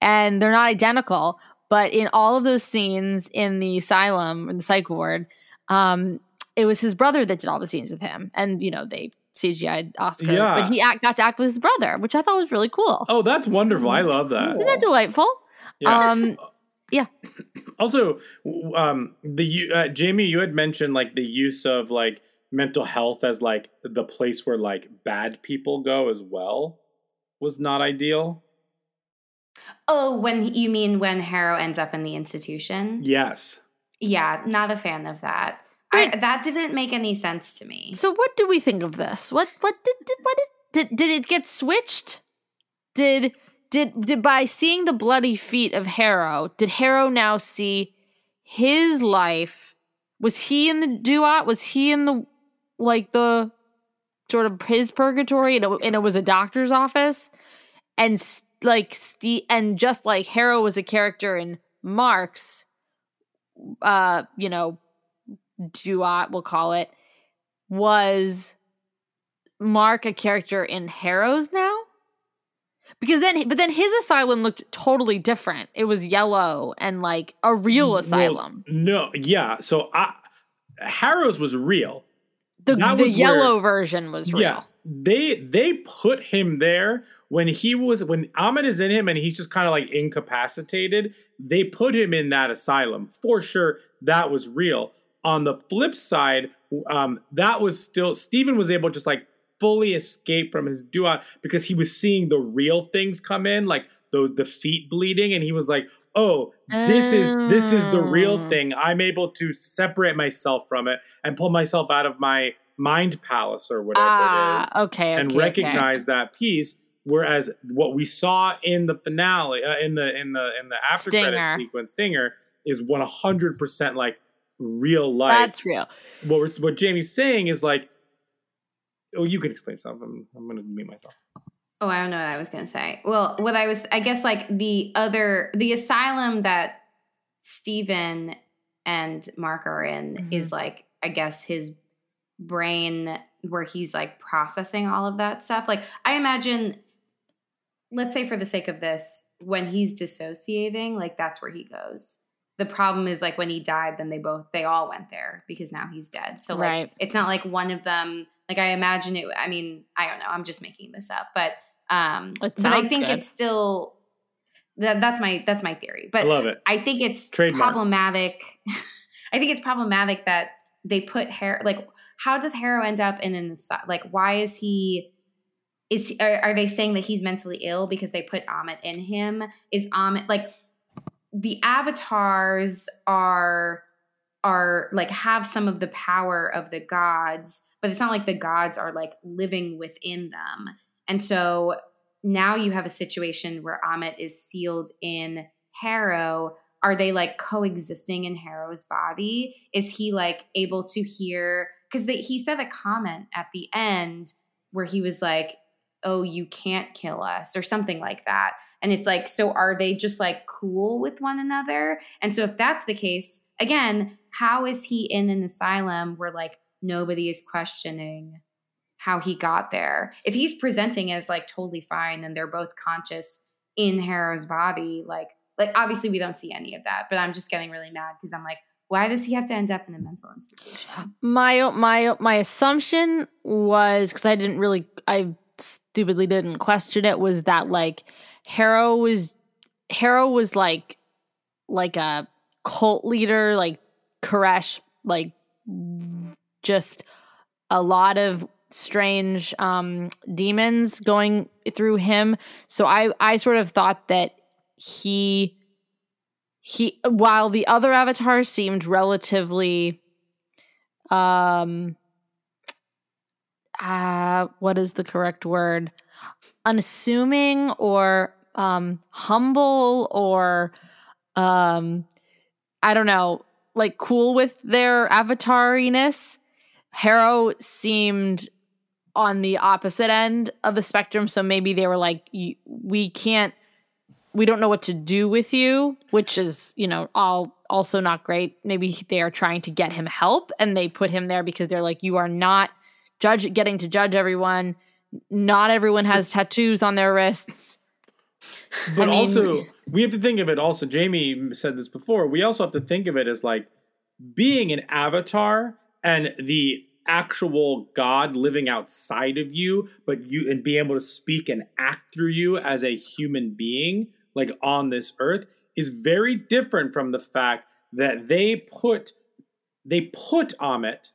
and they're not identical. But in all of those scenes in the asylum in the psych ward um it was his brother that did all the scenes with him and you know they cgi'd oscar Yeah. but he act, got to act with his brother which i thought was really cool Oh, that's wonderful. I love that. isn't that delightful Yeah. um [laughs] also, um, the uh, Jamie, you had mentioned like the use of like mental health as like the place where like bad people go as well was not ideal. Oh, when you mean when Harrow ends up in the institution? Yes. Yeah, not a fan of that. I, that didn't make any sense to me. So what do we think of this? What what did, did what did, did did it get switched? Did did did by seeing the bloody feet of Harrow, did Harrow now see his life? Was he in the duat? Was he in the like the sort of his purgatory and it, and it was a doctor's office? And like Steve and just like Harrow was a character in Mark's uh, you know, duat, we'll call it, was Mark a character in Harrow's now? Because then, but then his asylum looked totally different. It was yellow and like a real Well, asylum. no. Yeah. So I, Harrow's was real. the the yellow version was real. Yeah. They they put him there when he was when Ammit is in him and he's just kind of like incapacitated. They put him in that asylum for sure. That was real. On the flip side, um, that was still Steven was able to just like fully escape from his duat because he was seeing the real things come in, like the the feet bleeding, and he was like, "Oh, this is this is the real Mm. thing. I'm able to separate myself from it and pull myself out of my mind palace or whatever it is." Ah, okay, okay. and okay. recognize that piece. Whereas what we saw in the finale, uh, in the in the in the after credit sequence, Stinger is one hundred percent like real life. That's real. what we're, what Jamie's saying is like, oh, you can explain something. I'm, I'm going to mute myself. Oh, I don't know what I was going to say. Well, what I was, I guess, like the other, the asylum that Steven and Mark are in Mhm. is like, I guess, his brain where he's like processing all of that stuff. Like, I imagine, let's say for the sake of this, when he's dissociating, like that's where he goes. The problem is like when he died, then they both, they all went there because now he's dead. So, like, Right. it's not like one of them, like, I imagine it, I mean, I don't know, I'm just making this up, but um, It but I think good. it's still that that's my that's my theory. but I love it. I think it's Trademark. problematic. [laughs] I think it's problematic that they put hair like how does Harrow end up in an like why is he is he- are, are they saying that he's mentally ill because they put Ammit in him? Is Ammit like the avatars are are like have some of the power of the gods, but it's not like the gods are like living within them. And so now you have a situation where Ammit is sealed in Harrow. Are they like coexisting in Harrow's body? Is he like able to hear? Because he said a comment at the end where he was like, "Oh, you can't kill us," or something like that. And it's like, so are they just like cool with one another? And so if that's the case, again, how is he in an asylum where like nobody is questioning how he got there? If he's presenting as like totally fine and they're both conscious in Harrow's body, like like obviously we don't see any of that, but I'm just getting really mad because I'm like, why does he have to end up in a mental institution? My my my assumption was because I didn't really I stupidly didn't question it was that like Harrow was Harrow was like like a cult leader like Koresh like just a lot of strange um demons going through him. So I I sort of thought that he he while the other avatars seemed relatively um uh what is the correct word? Unassuming or um humble or um i don't know like cool with their avatariness. Harrow seemed on the opposite end of the spectrum so maybe they were like we can't we don't know what to do with you which is you know all also not great. Maybe they are trying to get him help and they put him there because they're like you are not judge getting to judge everyone. Not everyone has tattoos on their wrists [laughs] But I mean- also, we have to think of it. Also, Jamie said this before. We also have to think of it as like being an avatar and the actual God living outside of you, but you and being able to speak and act through you as a human being, like on this earth, is very different from the fact that they put they put Ammit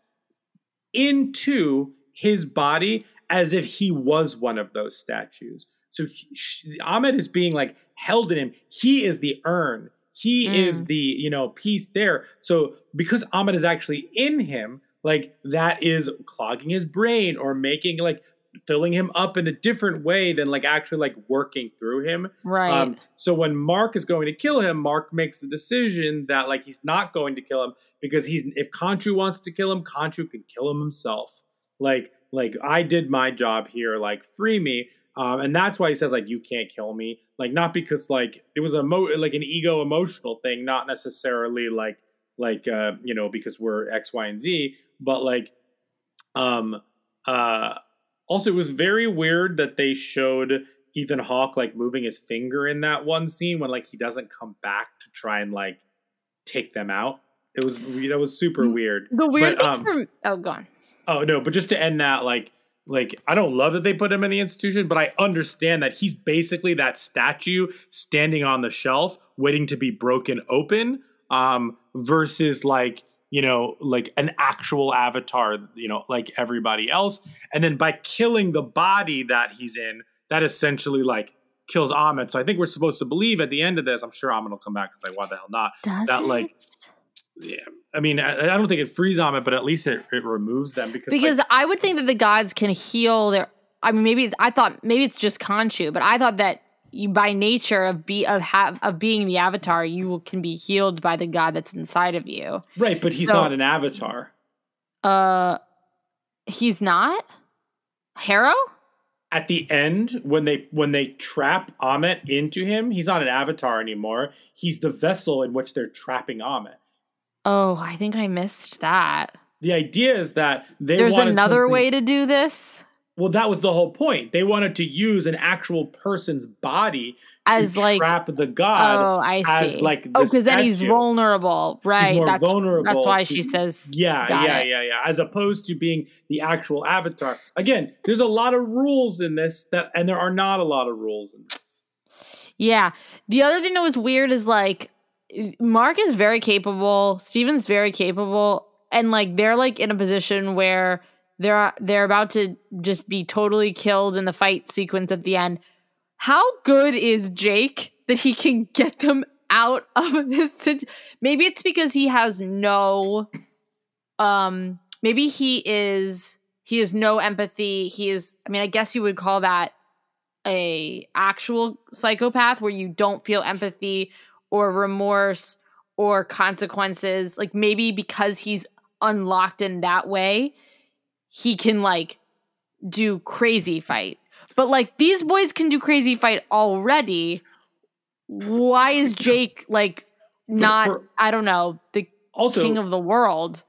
into his body as if he was one of those statues. So he- sh- Ammit is being like held in him. He is the urn. He Mm. is the you know piece there. So because Ammit is actually in him, like that is clogging his brain or making like filling him up in a different way than like actually like working through him. right Um, so when Mark is going to kill him, Mark makes the decision that like he's not going to kill him because he's if Khonshu wants to kill him, Khonshu can kill him himself. Like like I did my job here, like free me. Um, and that's why he says like you can't kill me, like not because like it was a mo- like an ego emotional thing, not necessarily like like uh you know because we're X Y and Z, but like um uh also it was very weird that they showed Ethan Hawke like moving his finger in that one scene when like he doesn't come back to try and like take them out. It was that was super Mm, weird. the weird but, thing um, from oh gone Oh no, but just to end that, like, like I don't love that they put him in the institution, but I understand that he's basically that statue standing on the shelf, waiting to be broken open, um, versus like you know, like an actual avatar, you know, like everybody else, and then by killing the body that he's in, that essentially like kills Ammit. So I think we're supposed to believe at the end of this. I'm sure Ammit will come back because like, why the hell not? does that, like, Yeah, I mean, I, I don't think it frees Ammit, but at least it, it removes them because like, because I would think that the gods can heal their. I mean, maybe it's, I thought maybe it's just Khonshu, but I thought that you, by nature of be of have of being the avatar, you can be healed by the god that's inside of you. Right, but he's So- not an avatar. Uh, he's not Harrow. At the end, when they when they trap Ammit into him, he's not an avatar anymore. He's the vessel in which they're trapping Ammit. Oh, I think I missed that. The idea is that they There's another something- way to do this Well, that was the whole point. They wanted to use an actual person's body as to like. trap the god. Oh, I as, see. like, oh, because then he's vulnerable, right? more that's vulnerable That's why to- she says. Yeah, yeah, it. yeah, yeah. As opposed to being the actual avatar. Again, there's a lot of rules in this that, and there are not a lot of rules in this. Yeah. The other thing that was weird is like Mark is very capable, Steven's very capable, and like they're like in a position where they're they're about to just be totally killed in the fight sequence at the end. How good is Jake that he can [laughs] get them out of this? Maybe it's because he has no um maybe he is he has no empathy. He is I mean, I guess you would call that a actual psychopath where you don't feel empathy or remorse or consequences like maybe because he's unlocked in that way he can like do crazy fight. But like these boys can do crazy fight already. Why is jake like not for- i don't know the Also, king of the world?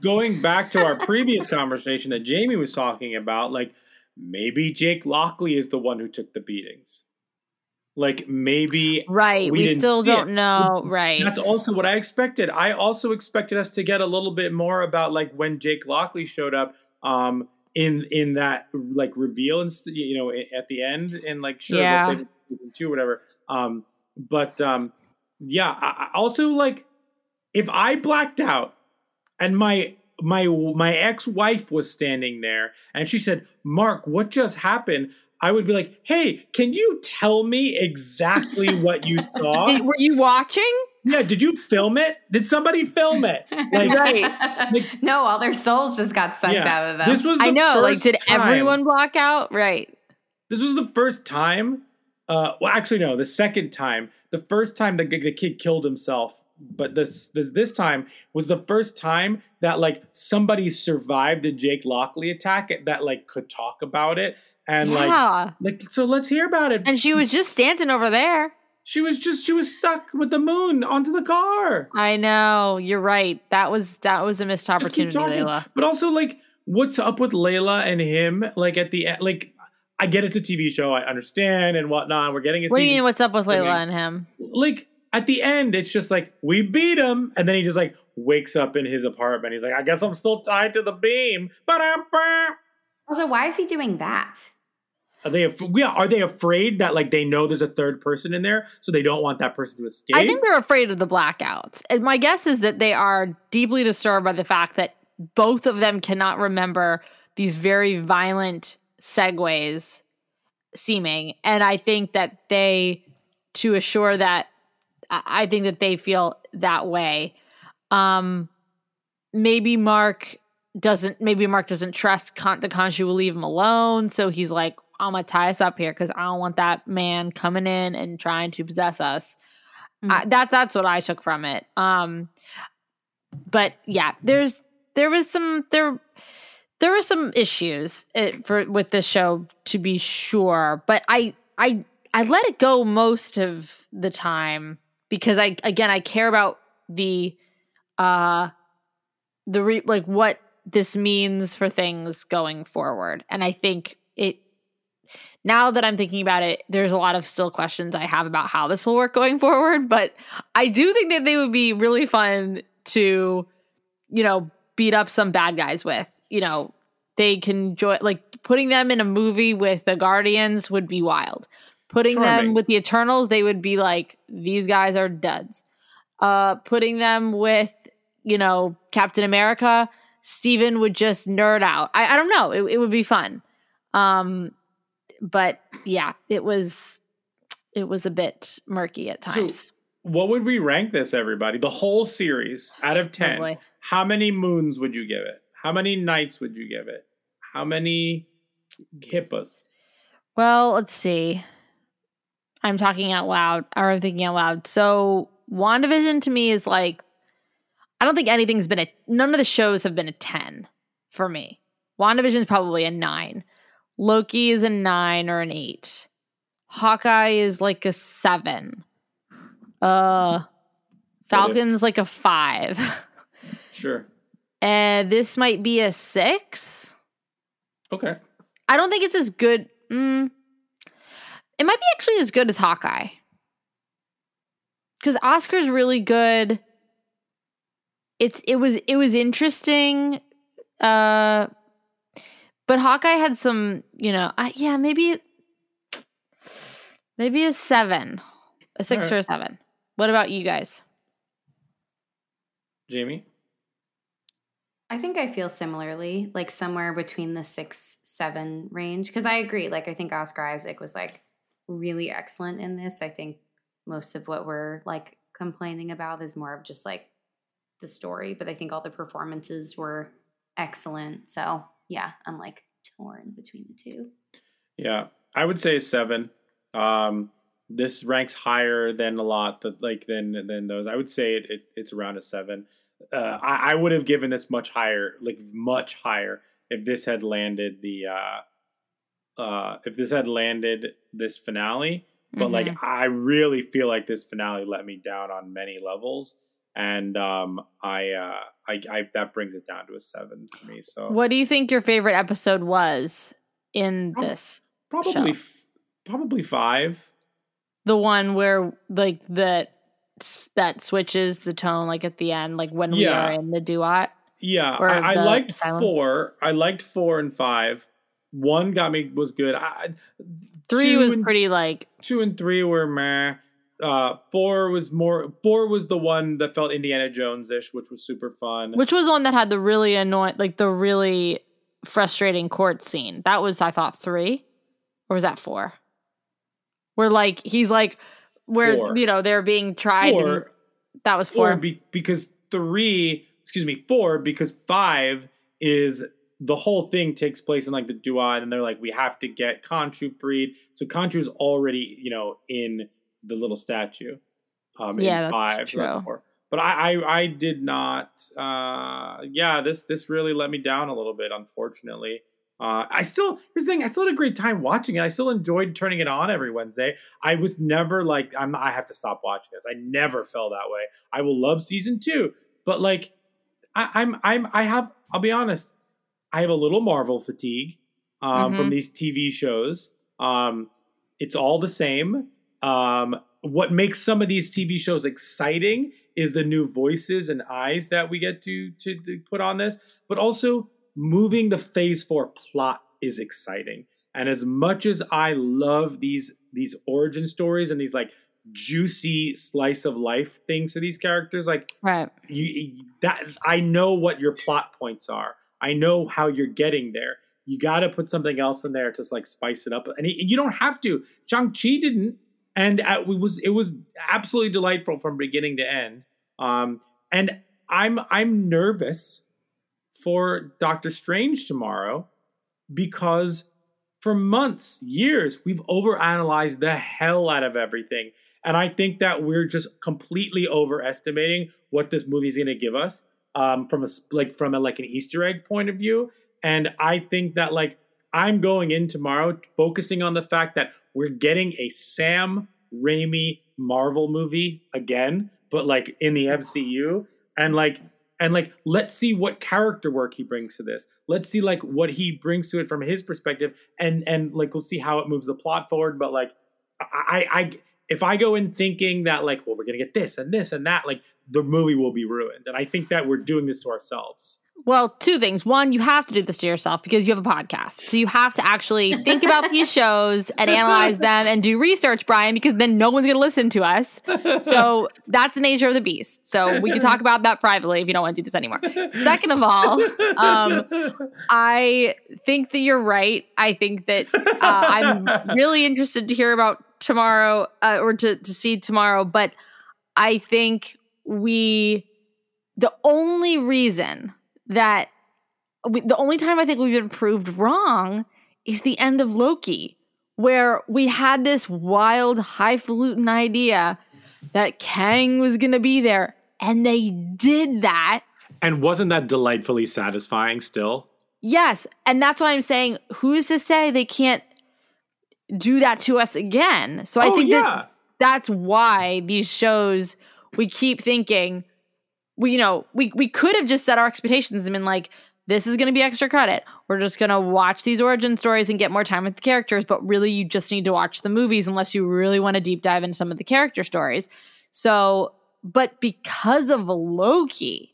Going back to our [laughs] previous conversation that Jamie was talking about, like maybe Jake Lockley is the one who took the beatings. Like maybe Right. We We, still don't know. Right. That's also what I expected. I also expected us to get a little bit more about like when Jake Lockley showed up um in in that like reveal and you know at the end and like sure Yeah. they'll save season two whatever. Um but um yeah, I, I also like if I blacked out and my my my ex-wife was standing there and she said, "Mark, what just happened?" I would be like, "Hey, can you tell me exactly what you [laughs] saw?" Were you watching? Yeah, did you film it? Did somebody film it? Like, Right. [laughs] like- no, all their souls just got sucked Yeah. out of them. this was the I know. Like, did time- everyone block out? Right. This was the first time. Uh, well, actually, no, the second time. The first time the, the kid killed himself, but this this this time was the first time that like somebody survived a Jake Lockley attack that like could talk about it and like yeah. like so. Let's hear about it. and she was just standing over there. she was just she was stuck with the moon onto the car. I know. You're right. That was that was a missed opportunity. Layla. But also, like, what's up with Layla and him? Like at the end, like, I get it's a TV show, I understand and whatnot. We're getting a What do you mean? What's up with. Layla and him? like at the end, it's just like we beat him, and then he just like wakes up in his apartment. He's like, I guess I'm still tied to the beam. Ba-dum-bum. Also, why is he doing that? Are they? af- Yeah, are they afraid that like they know there's a third person in there, so they don't want that person to escape? I think they're afraid of the blackouts. And my guess is that they are deeply disturbed by the fact that both of them cannot remember these very violent segues seeming. And I think that they, to assure that, I I think that they feel that way. Um, maybe Mark doesn't, maybe Mark doesn't trust Con- the Khonshu will leave him alone. So he's like, I'm to tie us up here because I don't want that man coming in and trying to possess us. I, that that's what I took from it. Um, but yeah, there's there was some there there were some issues uh, for with this show to be sure, but I I I let it go most of the time because I again I care about the uh the re- like what this means for things going forward, and I think it now that I'm thinking about it, there's a lot of still questions I have about how this will work going forward. But I do think that they would be really fun to, you know, beat up some bad guys with. You know, they can join, like putting them in a movie with the Guardians would be wild. Putting Charming. them with the Eternals, they would be like, these guys are duds. Uh, putting them with, you know, Captain America, Steven would just nerd out. I, I don't know. It, it would be fun. Um, but yeah, it was it was a bit murky at So, times. What would we rank this, everybody? The whole series out of ten. boy. how many moons would you give it? How many nights would you give it? How many hippos? well, let's see. I'm talking out loud, or I'm thinking out loud. So, WandaVision to me is like, I don't think anything's been a, none of the shows have been a 10 for me. WandaVision is probably a nine. Loki is a nine or an eight. Hawkeye is like a seven. Uh, Falcon's like a five. [laughs] Sure. and this might be a six. Okay. I don't think it's as good. Mm, it might be actually as good as Hawkeye. Because Oscar's really good. It's it was it was interesting. Uh but Hawkeye had some, you know, I, yeah, maybe maybe a seven. A six Alright. or a seven. What about you guys? Jamie? I think I feel similarly, like somewhere between the six, seven range. Because I agree. Like, I think Oscar Isaac was like really excellent in this. I think most of what we're like complaining about is more of just like the story, but I think all the performances were excellent. So, yeah, I'm like torn between the two. Yeah. I would say seven. Um this ranks higher than a lot that like than than those. I would say it, it it's around a seven. Uh, I, I would have given this much higher, like much higher, if this had landed the uh uh if this had landed this finale. But like I really feel like this finale let me down on many levels. And um I uh I, I that brings it down to a seven for me. So What do you think your favorite episode was in Prob- this? probably f- probably five. The one where like that that switches the tone like at the end, like when we are in the duat. Yeah, I, I liked four. I liked four and five. One got me was good. I, Three was and, pretty like Two and three were meh. Uh, four was more. Four was the one that felt Indiana Jones ish, which was super fun. which was one that had the really annoying like the really frustrating court scene. That was I thought three. Or was that four? Where like he's like where Four. you know they're being tried and- four, that was four four. be, because three. Excuse me, four because five is the whole thing takes place in like the duat, and they're like, we have to get Khonshu freed. So Khonshu is already, you know, in the little statue. Um, Yeah, in that's five. so that's true. But I, I, I did not. Uh, yeah, this this really let me down a little bit, unfortunately. Uh, I still here's the thing. I still had a great time watching it. I still enjoyed turning it on every Wednesday. I was never like I'm. I have to stop watching this. I never felt that way. I will love season two, but like I, I'm I'm I have. I'll be honest. I have a little Marvel fatigue um, from Mhm. these TV shows. Um, it's all the same. Um, what makes some of these TV shows exciting is the new voices and eyes that we get to to, to put on this, but also moving the Phase Four plot is exciting. And as much as I love these these origin stories and these like juicy slice of life things for these characters, like right. you that I know what your plot points are. I know how you're getting there. You got to put something else in there to like spice it up, and it- you don't have to. Shang Chi didn't, and it was it was absolutely delightful from beginning to end. Um, and I'm I'm nervous for Doctor Strange tomorrow because for months, years, we've overanalyzed the hell out of everything. And I think that we're just completely overestimating what this movie is going to give us um, from a like from a like an Easter egg point of view. And I think that like I'm going in tomorrow focusing on the fact that we're getting a Sam Raimi Marvel movie again, but like in the MCU, and like and like let's see what character work he brings to this. Let's see like what he brings to it from his perspective, and and like we'll see how it moves the plot forward. But like I I if I go in thinking that like well we're gonna get this and this and that, like the movie will be ruined. And I think that we're doing this to ourselves. Well, two things. One, you have to do this to yourself because you have a podcast. So you have to actually think about [laughs] these shows and analyze them and do research, Bryan, because then no one's going to listen to us. So that's the nature of the beast. So we can talk about that privately if you don't want to do this anymore. Second of all, um, I think that you're right. I think that uh, I'm really interested to hear about tomorrow uh, or to, to see tomorrow. But I think we, the only reason that we, the only time I think we've been proved wrong is the end of Loki, where we had this wild, highfalutin idea that Kang was going to be there. And they did that. And wasn't that delightfully satisfying still? Yes. And that's why I'm saying, who's to say they can't do that to us again? So I oh think yeah. that that's why these shows, we keep thinking, we, you know, we, we could have just set our expectations and been like, this is going to be extra credit. We're just going to watch these origin stories and get more time with the characters. But really, you just need to watch the movies unless you really want to deep dive into some of the character stories. So, but because of Loki,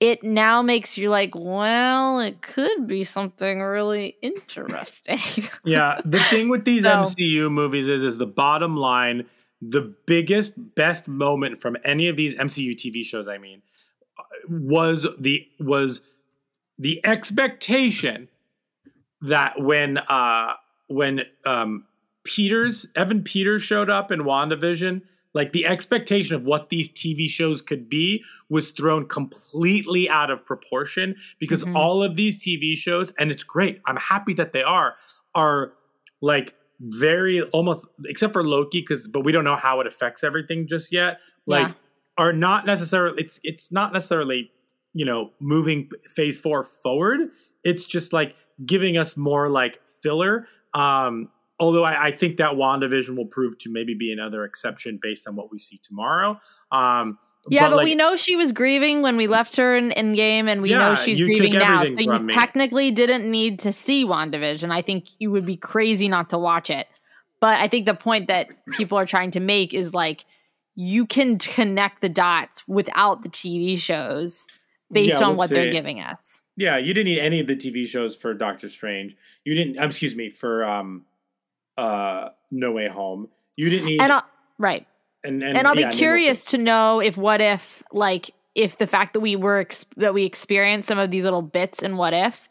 it now makes you like, well, it could be something really interesting. [laughs] yeah the thing with these So- mcu movies is is the bottom line the biggest best moment from any of these mcu tv shows i mean uh, was the was the expectation that when uh when um peters evan peters showed up in wandavision like the expectation of what these tv shows could be was thrown completely out of proportion because Mhm. all of these tv shows and it's great i'm happy that they are are like very almost except for Loki because but we don't know how it affects everything just yet like Yeah. are not necessarily it's it's not necessarily you know moving phase 4 forward it's just like giving us more like filler um although I, I think that WandaVision will prove to maybe be another exception based on what we see tomorrow um Yeah, but, like, we know she was grieving when we left her in, in game, and we know she's grieving now. So you me. technically didn't need to see WandaVision. I think you would be crazy not to watch it. But I think the point that people are trying to make is like you can connect the dots without the TV shows based Yeah, on we'll what they're giving us. Yeah, you didn't need any of the TV shows for Doctor Strange. You didn't. um, Excuse me for um, uh, No Way Home. You didn't need. And I'll, right. and, and, and I'll yeah, be curious to know if what if like if the fact that we were ex- that we experienced some of these little bits in what if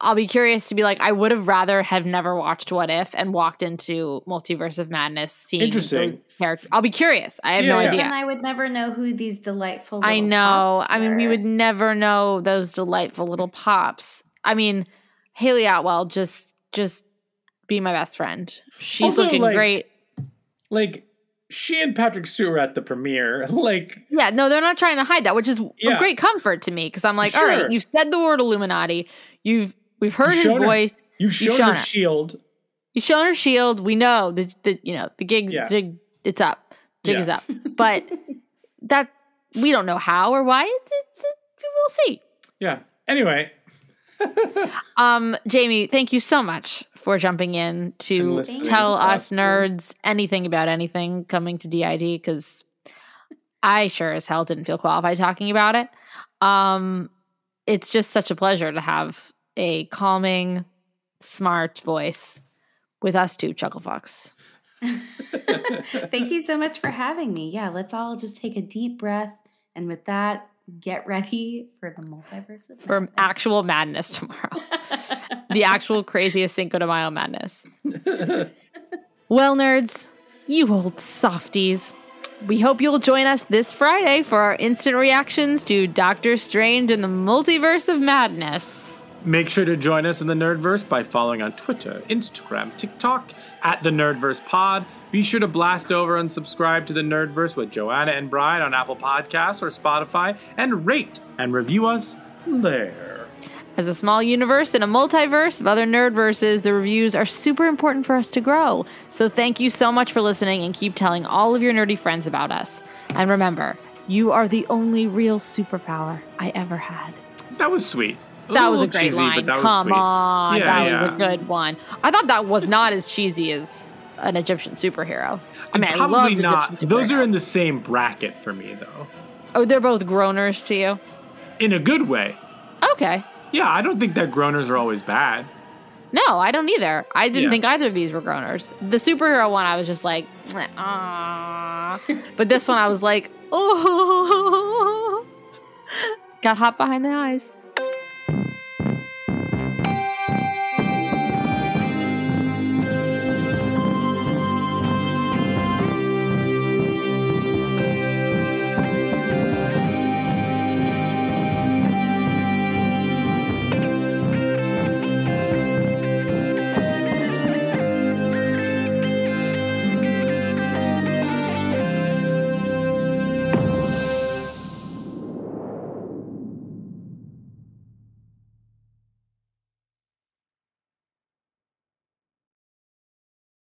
I'll be curious to be like I would have rather have never watched what if and walked into multiverse of madness seeing Interesting. those characters. I'll be curious. I have Yeah, no yeah. idea. And I would never know who these delightful. I know. pops I mean, we would never know those delightful little pops. I mean, Hayley Atwell just just be my best friend. She's Also, looking like- great. Like she and Patrick Stewart at the premiere. [laughs] Like Yeah, no, they're not trying to hide that, which is Yeah. a great comfort to me because I'm like, all Sure. right, you said the word Illuminati. You've we've heard You've his shown her- voice. you've shown, shown her it. shield. You've shown her shield. We know the the you know the gig Yeah. jig it's up. Jig Yeah. is up. But [laughs] that we don't know how or why. It's it's it, we'll see. Yeah. Anyway, [laughs] Um, Jamie, thank you so much for jumping in to tell to us us. nerds anything about anything coming to DID because I sure as hell didn't feel qualified talking about it. Um, it's just such a pleasure to have a calming, smart voice with us two chucklefucks. [laughs] Thank you so much for having me. Yeah, let's all just take a deep breath, and with that, get ready for the multiverse of For madness. actual madness tomorrow. [laughs] the actual craziest Cinco de Mayo madness. [laughs] well, nerds, you old softies. We hope you'll join us this Friday for our instant reactions to Doctor Strange and the Multiverse of Madness. make sure to join us in the Nerdverse by following on Twitter, Instagram, TikTok at the Nerdverse Pod. Be sure to blast over and subscribe to the Nerdverse with Joanna and Bryan on Apple Podcasts or Spotify, and rate and review us there. As a small universe and a multiverse of other nerdverses, the reviews are super important for us to grow. So thank you so much for listening and keep telling all of your nerdy friends about us. And remember, you are the only real superpower I ever had. That was sweet. That was a great cheesy, line. but that was Come on. Yeah, that yeah. was a good one. I thought that was not as cheesy as an Egyptian superhero. I mean, I Probably loved not. Egyptian Those are in the same bracket for me, though. Oh, they're both groaners to you? In a good way. Okay. Yeah, I don't think that groaners are always bad. No, I don't either. I didn't Yeah. think either of these were groaners. The superhero one, I was just like, ah. but this one, I was like, oh. [laughs] Got hot behind the eyes.